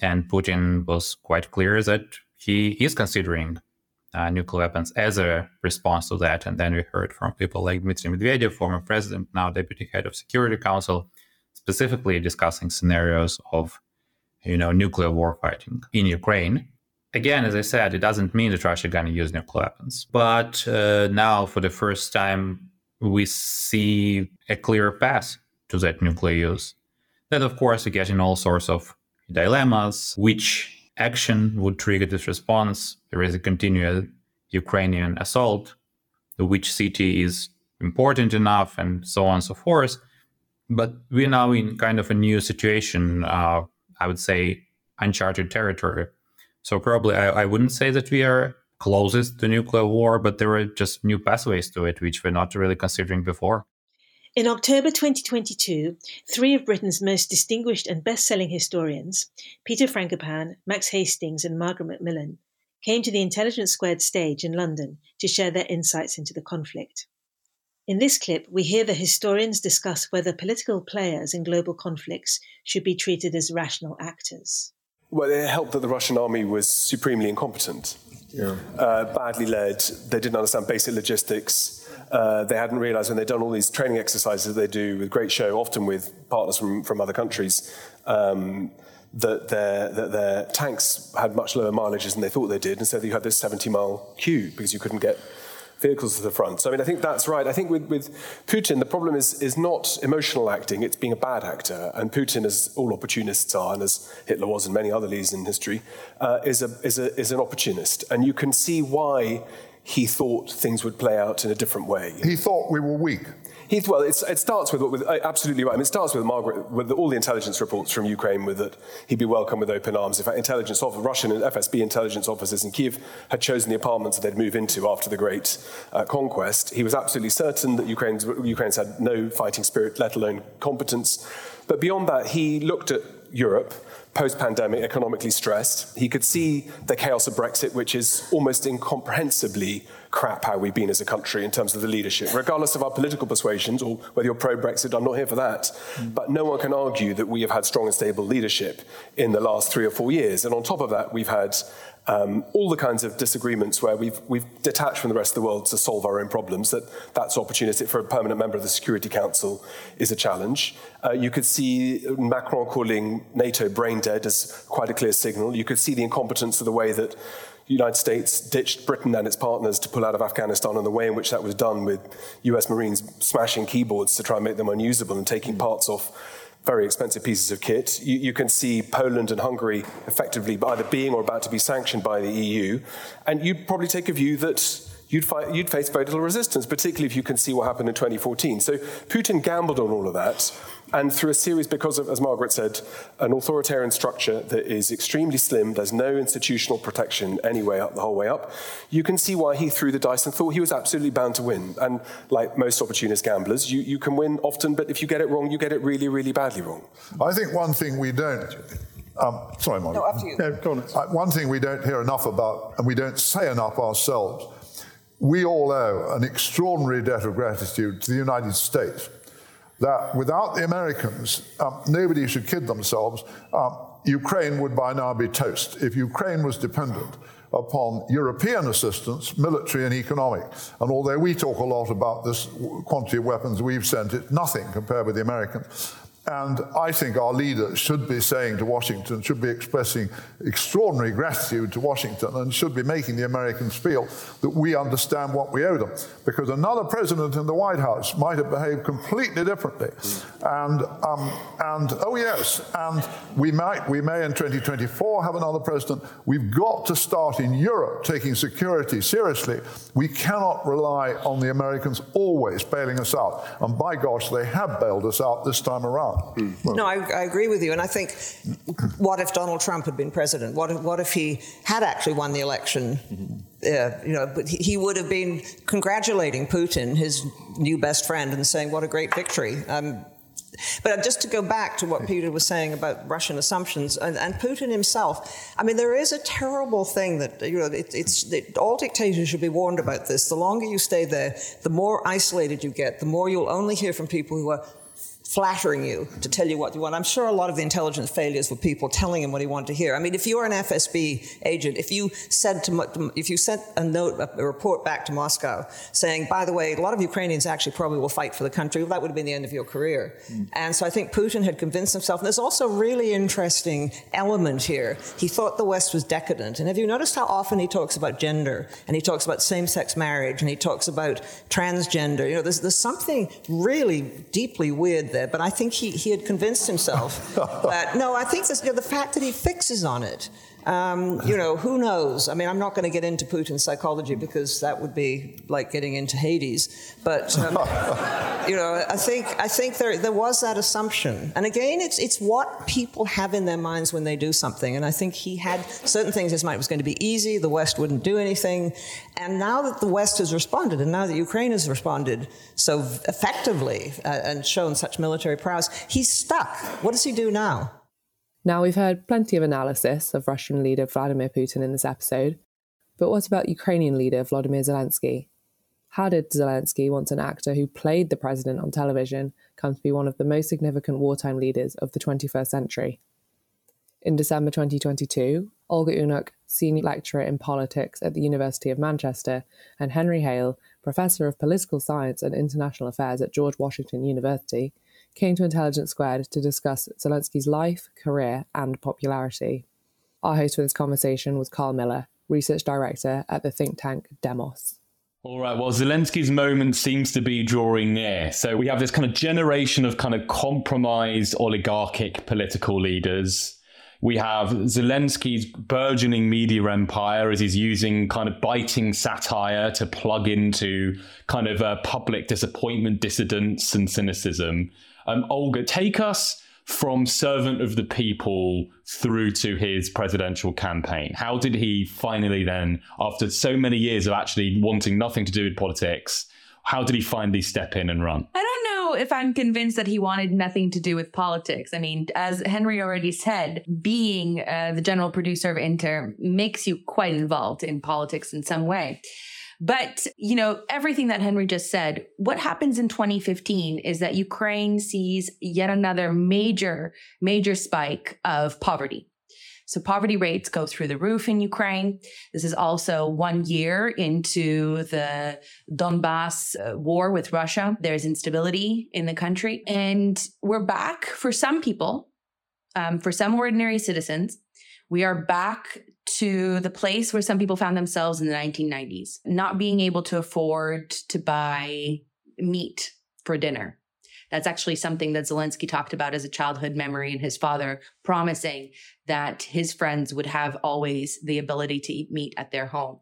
Speaker 27: And Putin was quite clear that he is considering uh, nuclear weapons as a response to that. And then we heard from people like Dmitry Medvedev, former president, now deputy head of Security Council, specifically discussing scenarios of, you know, nuclear war fighting in Ukraine. Again, as I said, it doesn't mean that Russia is going to use nuclear weapons. But uh, now, for the first time, we see a clear path to that nuclear use. Then, of course, we get in all sorts of dilemmas. Which action would trigger this response? There is a continued Ukrainian assault. Which city is important enough, and so on and so forth. But we're now in kind of a new situation. Uh, I would say uncharted territory so probably I, I wouldn't say that we are closest to nuclear war, but there are just new pathways to it, which we're not really considering before.
Speaker 9: In October 2022, three of Britain's most distinguished and best selling historians, Peter Frankopan, Max Hastings, and Margaret Macmillan, came to the Intelligence Squared stage in London to share their insights into the conflict. In this clip, we hear the historians discuss whether political players in global conflicts should be treated as rational actors.
Speaker 28: Well, it helped that the Russian army was supremely incompetent. yeah. uh, badly led. They didn't understand basic logistics. Uh, they hadn't realized when they'd done all these training exercises that they do with great show, often with partners from, from other countries, um, that, their, that their tanks had much lower mileages than they thought they did. And so you had this 70 mile queue because you couldn't get vehicles to the front. So I mean, I think that's right. I think with, with Putin, the problem is, is not emotional acting, it's being a bad actor. And Putin, as all opportunists are, and as Hitler was and many other leaders in history, uh, is, a, is, a, is an opportunist. And you can see why he thought things would play out in a different way.
Speaker 29: He thought we were weak.
Speaker 28: He, well, it starts with, with uh, absolutely right. I mean, it starts with Margaret, with all the intelligence reports from Ukraine, with that he'd be welcomed with open arms. In fact, intelligence officers, Russian and FSB intelligence officers in Kiev had chosen the apartments that they'd move into after the great uh, conquest. He was absolutely certain that Ukraine's, Ukraine's had no fighting spirit, let alone competence. But beyond that, he looked at Europe post pandemic, economically stressed. He could see the chaos of Brexit, which is almost incomprehensibly crap how we've been as a country in terms of the leadership, regardless of our political persuasions or whether you're pro Brexit. I'm not here for that. Mm. But no one can argue that we have had strong and stable leadership in the last three or four years. And on top of that, we've had um, all the kinds of disagreements where we've, we've detached from the rest of the world to solve our own problems, that that's opportunity for a permanent member of the Security Council is a challenge. Uh, you could see Macron calling NATO brain dead as quite a clear signal. You could see the incompetence of the way that the United States ditched Britain and its partners to pull out of Afghanistan and the way in which that was done with US Marines smashing keyboards to try and make them unusable and taking mm. parts off very expensive pieces of kit. You, you, can see Poland and Hungary effectively either being or about to be sanctioned by the EU. And you'd probably take a view that you'd, you'd face very little resistance, particularly if you can see what happened in 2014. So Putin gambled on all of that. And through a series, because of, as Margaret said, an authoritarian structure that is extremely slim, there's no institutional protection anyway up the whole way up, you can see why he threw the dice and thought he was absolutely bound to win. And like most opportunist gamblers, you, you can win often, but if you get it wrong, you get it really, really badly wrong.
Speaker 29: I think one thing we don't um, sorry, Margaret.
Speaker 26: No, after you.
Speaker 29: Yeah, go on. Uh, one thing we don't hear enough about, and we don't say enough ourselves, we all owe an extraordinary debt of gratitude to the United States. That without the Americans, um, nobody should kid themselves, um, Ukraine would by now be toast. If Ukraine was dependent upon European assistance, military and economic, and although we talk a lot about this quantity of weapons we've sent, it's nothing compared with the Americans. And I think our leaders should be saying to Washington, should be expressing extraordinary gratitude to Washington, and should be making the Americans feel that we understand what we owe them. Because another president in the White House might have behaved completely differently. And, um, and oh, yes, and we might, we may in 2024 have another president. We've got to start in Europe taking security seriously. We cannot rely on the Americans always bailing us out. And by gosh, they have bailed us out this time around.
Speaker 30: Mm. Well, no, I, I, agree with you. And I think, what if Donald Trump had been president? What if, what if he had actually won the election? Mm-hmm. Uh, you know, but he would have been congratulating Putin, his new best friend, and saying, "What a great victory." Um, but just to go back to what Peter was saying about Russian assumptions and, and Putin himself, I mean, there is a terrible thing that, you know, it, it's, it, all dictators should be warned about this. The longer you stay there, the more isolated you get, the more you'll only hear from people who are flattering you to tell you what you want. I'm sure a lot of the intelligence failures were people telling him what he wanted to hear. I mean, if you're an FSB agent, if you said to, if you sent a note, a report back to Moscow saying, by the way, a lot of Ukrainians actually probably will fight for the country, well, that would have been the end of your career. Mm. And so I think Putin had convinced himself. And there's also a really interesting element here. He thought the West was decadent. And have you noticed how often he talks about gender and he talks about same-sex marriage and he talks about transgender? You know, there's, there's something really deeply weird there there, but I think he, he had convinced himself that, no, I think this, you know, the fact that he fixes on it, um, you know, who knows? I mean, I'm not going to get into Putin's psychology because that would be like getting into Hades. But um, you know, I think I think there there was that assumption, and again, it's it's what people have in their minds when they do something. And I think he had certain things in his mind. It was going to be easy. The West wouldn't do anything, and now that the West has responded, and now that Ukraine has responded so effectively uh, and shown such military prowess, he's stuck. What does he do now?
Speaker 1: Now, we've heard plenty of analysis of Russian leader Vladimir Putin in this episode, but what about Ukrainian leader Vladimir Zelensky? How did Zelensky, once an actor who played the president on television, come to be one of the most significant wartime leaders of the 21st century? In December 2022, Olga Onuch, Senior Lecturer in Politics at the University of Manchester, and Henry Hale, Professor of Political Science and International Affairs at George Washington University, came to Intelligence Squared to discuss Zelensky's life, career, and popularity. Our host for this conversation was Carl Miller, Research Director at the think tank Demos.
Speaker 31: All right. Well, Zelensky's moment seems to be drawing near. So we have this kind of generation of kind of compromised oligarchic political leaders. We have Zelensky's burgeoning media empire as he's using kind of biting satire to plug into kind of uh, public disappointment, dissidence, and cynicism. Um, Olga, take us from servant of the people through to his presidential campaign? How did he finally then, after so many years of actually wanting nothing to do with politics, how did he finally step in and run?
Speaker 32: I don't know if I'm convinced that he wanted nothing to do with politics. I mean, as Henry already said, being uh, the general producer of Inter makes you quite involved in politics in some way. But, you know, everything that Henry just said, what happens in 2015 is that Ukraine sees yet another major, major spike of poverty. So poverty rates go through the roof in Ukraine. This is also one year into the Donbass uh, war with Russia. There's instability in the country. And we're back for some people, um, for some ordinary citizens, we are back to the place where some people found themselves in the 1990s, not being able to afford to buy meat for dinner. That's actually something that Zelensky talked about as a childhood memory and his father promising that his friends would have always the ability to eat meat at their home.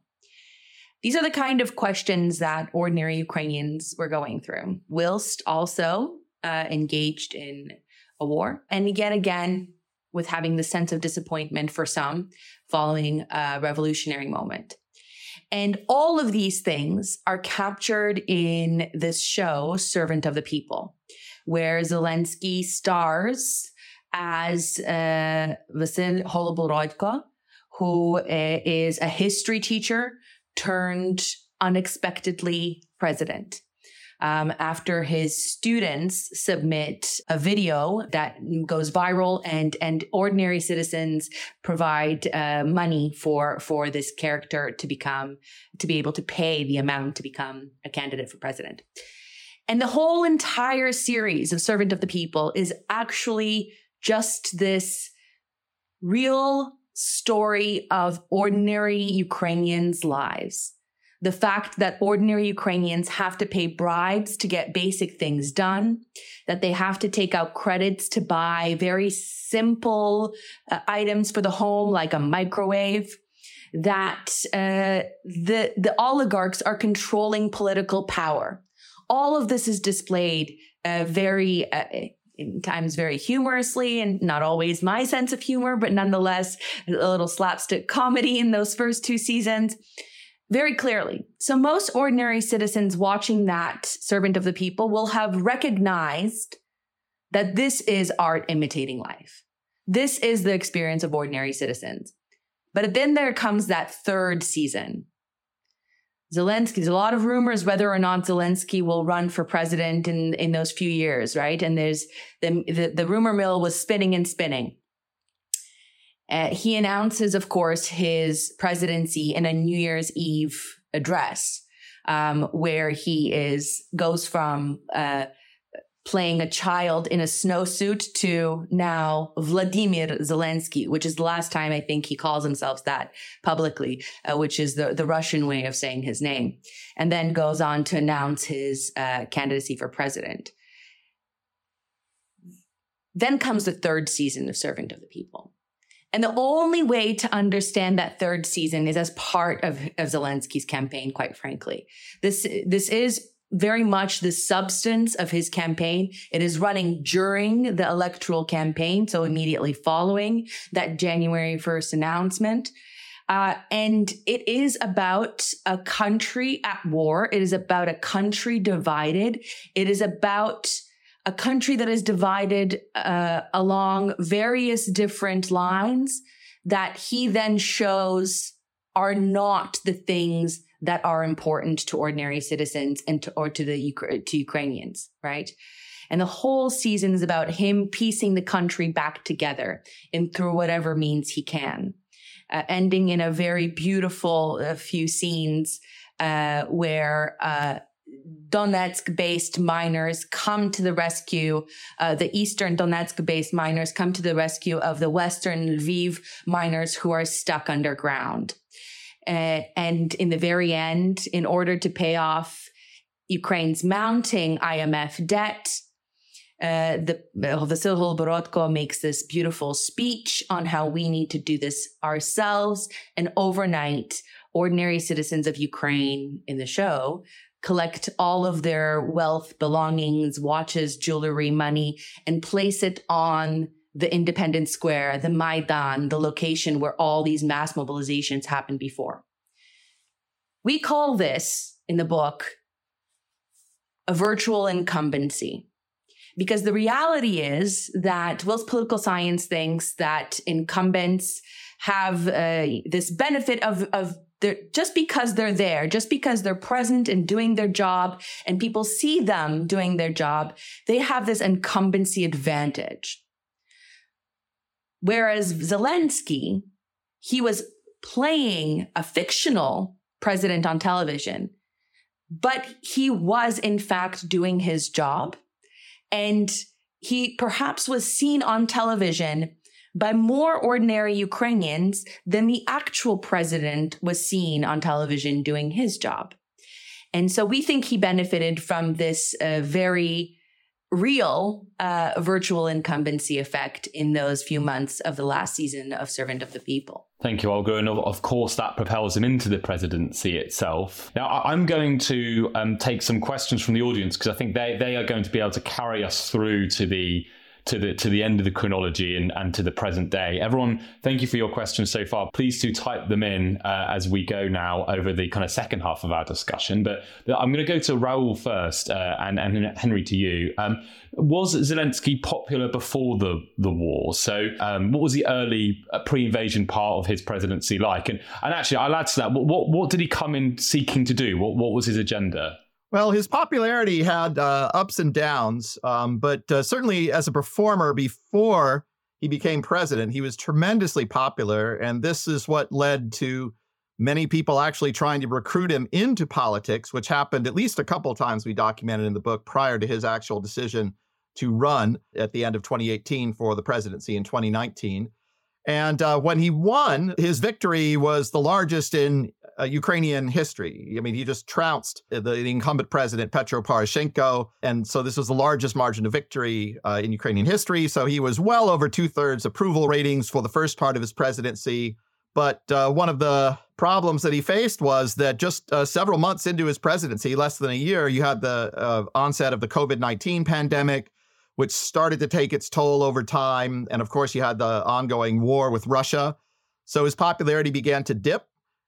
Speaker 32: These are the kind of questions that ordinary Ukrainians were going through, whilst also uh, engaged in a war. And again, again, with having the sense of disappointment for some following a revolutionary moment. And all of these things are captured in this show, Servant of the People, where Zelensky stars as uh, Vasyl Holoborodko, who uh, is a history teacher turned unexpectedly president um, after his students submit a video that goes viral and and ordinary citizens provide uh, money for for this character to become to be able to pay the amount to become a candidate for president. And the whole entire series of Servant of the People is actually just this real story of ordinary Ukrainians' lives the fact that ordinary Ukrainians have to pay bribes to get basic things done, that they have to take out credits to buy very simple uh, items for the home, like a microwave, that uh, the, the oligarchs are controlling political power. All of this is displayed uh, very, uh, in times very humorously and not always my sense of humor, but nonetheless a little slapstick comedy in those first two seasons very clearly. So most ordinary citizens watching that servant of the people will have recognized that this is art imitating life. This is the experience of ordinary citizens. But then there comes that third season. Zelensky, there's a lot of rumors whether or not Zelensky will run for president in, in those few years, right? And there's the, the, the rumor mill was spinning and spinning. Uh, he announces, of course, his presidency in a New Year's Eve address, um, where he is goes from uh, playing a child in a snowsuit to now Vladimir Zelensky, which is the last time I think he calls himself that publicly, uh, which is the, the Russian way of saying his name, and then goes on to announce his uh, candidacy for president. Then comes the third season of Servant of the People. And the only way to understand that third season is as part of, of Zelensky's campaign, quite frankly. This, this is very much the substance of his campaign. It is running during the electoral campaign, so immediately following that January 1st announcement. Uh, and it is about a country at war. It is about a country divided. It is about a country that is divided uh, along various different lines that he then shows are not the things that are important to ordinary citizens and to, or to the to Ukrainians, right? And the whole season is about him piecing the country back together and through whatever means he can. uh, ending in a very beautiful uh, few scenes uh, where uh, Donetsk based miners come to the rescue. Uh, the Eastern Donetsk based miners come to the rescue of the Western Lviv miners who are stuck underground. Uh, and in the very end, in order to pay off Ukraine's mounting IMF debt, uh, the Vasyl Holoborodko makes this beautiful speech on how we need to do this ourselves. And overnight, ordinary citizens of Ukraine in the show collect all of their wealth, belongings, watches, jewelry, money, and place it on the Independence Square, the Maidan, the location where all these mass mobilizations happened before. We call this in the book a virtual incumbency. Because the reality is that whilst political science thinks that incumbents have uh, this benefit of, of they're just because they're there, just because they're present and doing their job and people see them doing their job, they have this incumbency advantage. Whereas Zelensky, he was playing a fictional president on television, but he was in fact doing his job. And he perhaps was seen on television by more ordinary Ukrainians than the actual president was seen on television doing his job. And so we think he benefited from this uh, very real uh, virtual incumbency effect in those few months of the last season of Servant of the People.
Speaker 31: Thank you, Olga. And of course, that propels him into the presidency itself. Now, I'm going to um, take some questions from the audience because I think they, they are going to be able to carry us through to the to the to the end of the chronology and, and to the present day. Everyone, thank you for your questions so far. Please do type them in uh, as we go now over the kind of second half of our discussion. But, I'm going to go to Raoul first, uh, and, and Henry to you. Um, was Zelensky popular before the the war? So, um, what was the early uh, pre-invasion part of his presidency like? And and actually, I'll add to that. What what did he come in seeking to do? What what was his agenda?
Speaker 33: Well, his popularity had uh, ups and downs, um, but uh, certainly as a performer before he became president, he was tremendously popular. And this is what led to many people actually trying to recruit him into politics, which happened at least a couple times we documented in the book prior to his actual decision to run at the end of 2018 for the presidency in 2019. And uh, when he won, his victory was the largest in uh, Ukrainian history. I mean, he just trounced the, the, incumbent president, Petro Poroshenko. And so this was the largest margin of victory uh, in Ukrainian history. So he was well over two thirds approval ratings for the first part of his presidency. But uh, one of the problems that he faced was that just uh, several months into his presidency, less than a year, you had the uh, onset of the COVID 19 pandemic which started to take its toll over time. And of course, you had the ongoing war with Russia. So his popularity began to dip,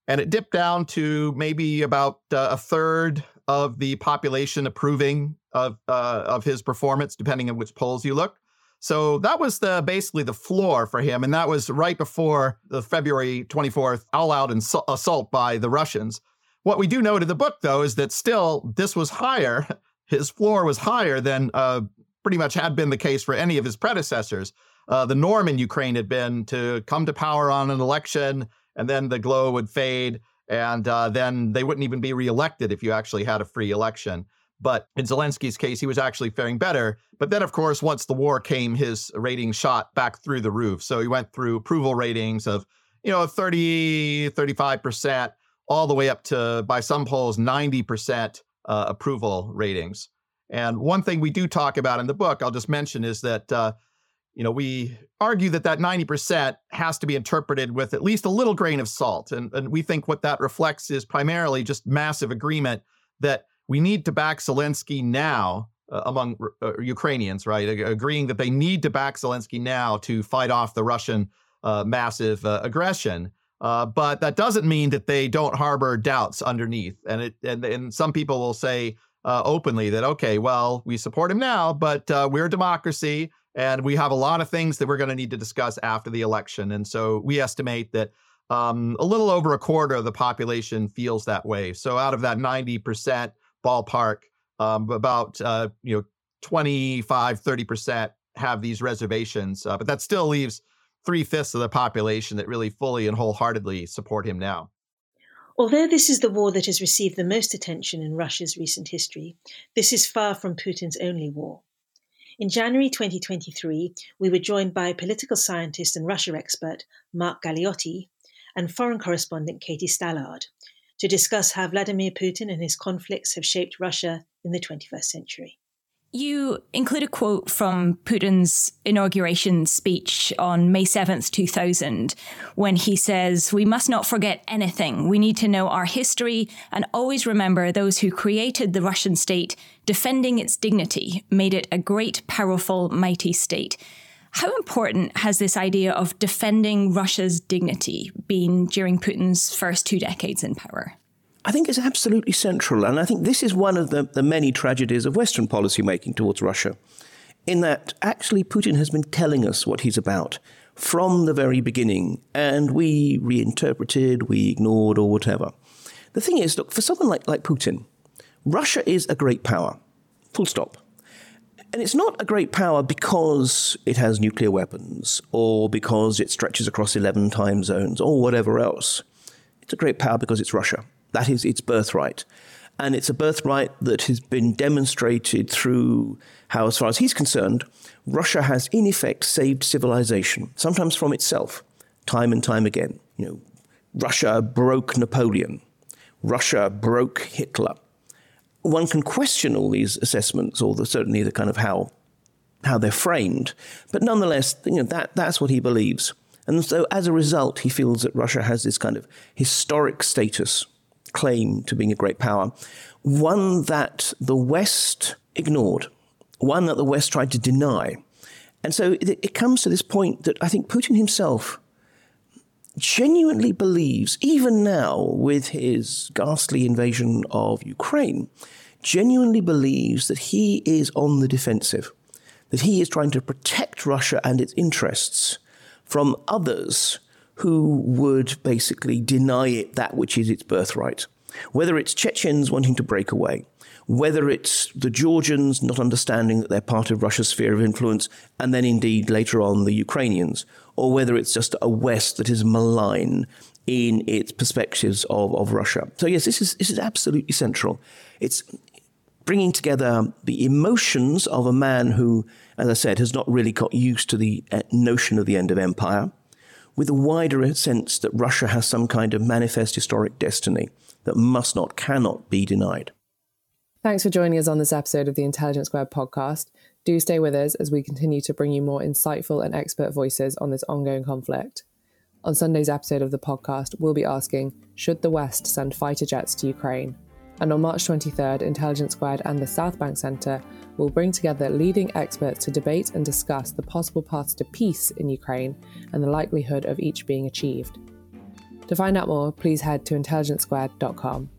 Speaker 33: and it dipped down to maybe about uh, a third of the population approving of uh, of his performance, depending on which polls you look. So that was the basically the floor for him, and that was right before the February 24th all-out assault by the Russians. What we do note in the book, though, is that still this was higher. His floor was higher than uh, pretty much had been the case for any of his predecessors. Uh, the norm in Ukraine had been to come to power on an election, and then the glow would fade, and uh, then they wouldn't even be reelected if you actually had a free election. But in Zelensky's case, he was actually faring better. But then, of course, once the war came, his ratings shot back through the roof. So he went through approval ratings of, you know, 30, 35%, all the way up to, by some polls, 90% uh, approval ratings. And one thing we do talk about in the book, I'll just mention, is that uh, you know we argue that that 90% has to be interpreted with at least a little grain of salt, and, and we think what that reflects is primarily just massive agreement that we need to back Zelensky now uh, among uh, Ukrainians, right? agreeing that they need to back Zelensky now to fight off the Russian uh, massive uh, aggression. Uh, but that doesn't mean that they don't harbor doubts underneath, and it and, and some people will say, uh, openly that, okay, well, we support him now, but uh, we're a democracy and we have a lot of things that we're going to need to discuss after the election. And so we estimate that um, a little over a quarter of the population feels that way. So out of that 90% ballpark, um, about, uh, you know, 25, 30% have these reservations. Uh, but that still leaves three fifths of the population that really fully and wholeheartedly support him now.
Speaker 9: Although this is the war that has received the most attention in Russia's recent history, this is far from Putin's only war. In January 2023, we were joined by political scientist and Russia expert Mark Galeotti and foreign correspondent Katie Stallard to discuss how Vladimir Putin and his conflicts have shaped Russia in the 21st century.
Speaker 34: You include a quote from Putin's inauguration speech on May 7th, 2000, when he says, We must not forget anything. We need to know our history and always remember those who created the Russian state, defending its dignity, made it a great, powerful, mighty state. How important has this idea of defending Russia's dignity been during Putin's first two decades in power?
Speaker 35: I think is absolutely central. And I think this is one of the, the many tragedies of Western policymaking towards Russia, in that actually Putin has been telling us what he's about from the very beginning, and we reinterpreted, we ignored, or whatever. The thing is, look, for someone like, like Putin, Russia is a great power, full stop. And it's not a great power because it has nuclear weapons or because it stretches across 11 time zones or whatever else. It's a great power because it's Russia. That is its birthright. And it's a birthright that has been demonstrated through how, as far as he's concerned, Russia has in effect saved civilization, sometimes from itself, time and time again. You know, Russia broke Napoleon. Russia broke Hitler. One can question all these assessments, or the, certainly the kind of how how they're framed, but nonetheless, you know, that that's what he believes. And so, as a result, he feels that Russia has this kind of historic status claim to being a great power, one that the West ignored, one that the West tried to deny. And so it, it comes to this point that I think Putin himself genuinely believes, even now with his ghastly invasion of Ukraine, genuinely believes that he is on the defensive, that he is trying to protect Russia and its interests from others who would basically deny it that which is its birthright. Whether it's Chechens wanting to break away, whether it's the Georgians not understanding that they're part of Russia's sphere of influence, and then indeed later on the Ukrainians, or whether it's just a West that is malign in its perspectives of, of Russia. So, yes, this is, this is absolutely central. It's bringing together the emotions of a man who, as I said, has not really got used to the uh, notion of the end of empire with a wider sense that Russia has some kind of manifest historic destiny that must not, cannot be denied.
Speaker 1: Thanks for joining us on this episode of the Intelligence Squared podcast. Do stay with us as we continue to bring you more insightful and expert voices on this ongoing conflict. On Sunday's episode of the podcast, we'll be asking Should the West send fighter jets to Ukraine? And on March 23rd, Intelligence Squared and the South Bank Centre will bring together leading experts to debate and discuss the possible paths to peace in Ukraine and the likelihood of each being achieved. To find out more, please head to intelligencesquared.com.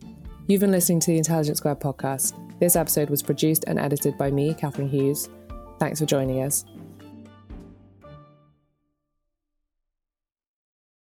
Speaker 1: You've been listening to the Intelligence Squared podcast. This episode was produced and edited by me, Catharine Hughes. Thanks for joining us.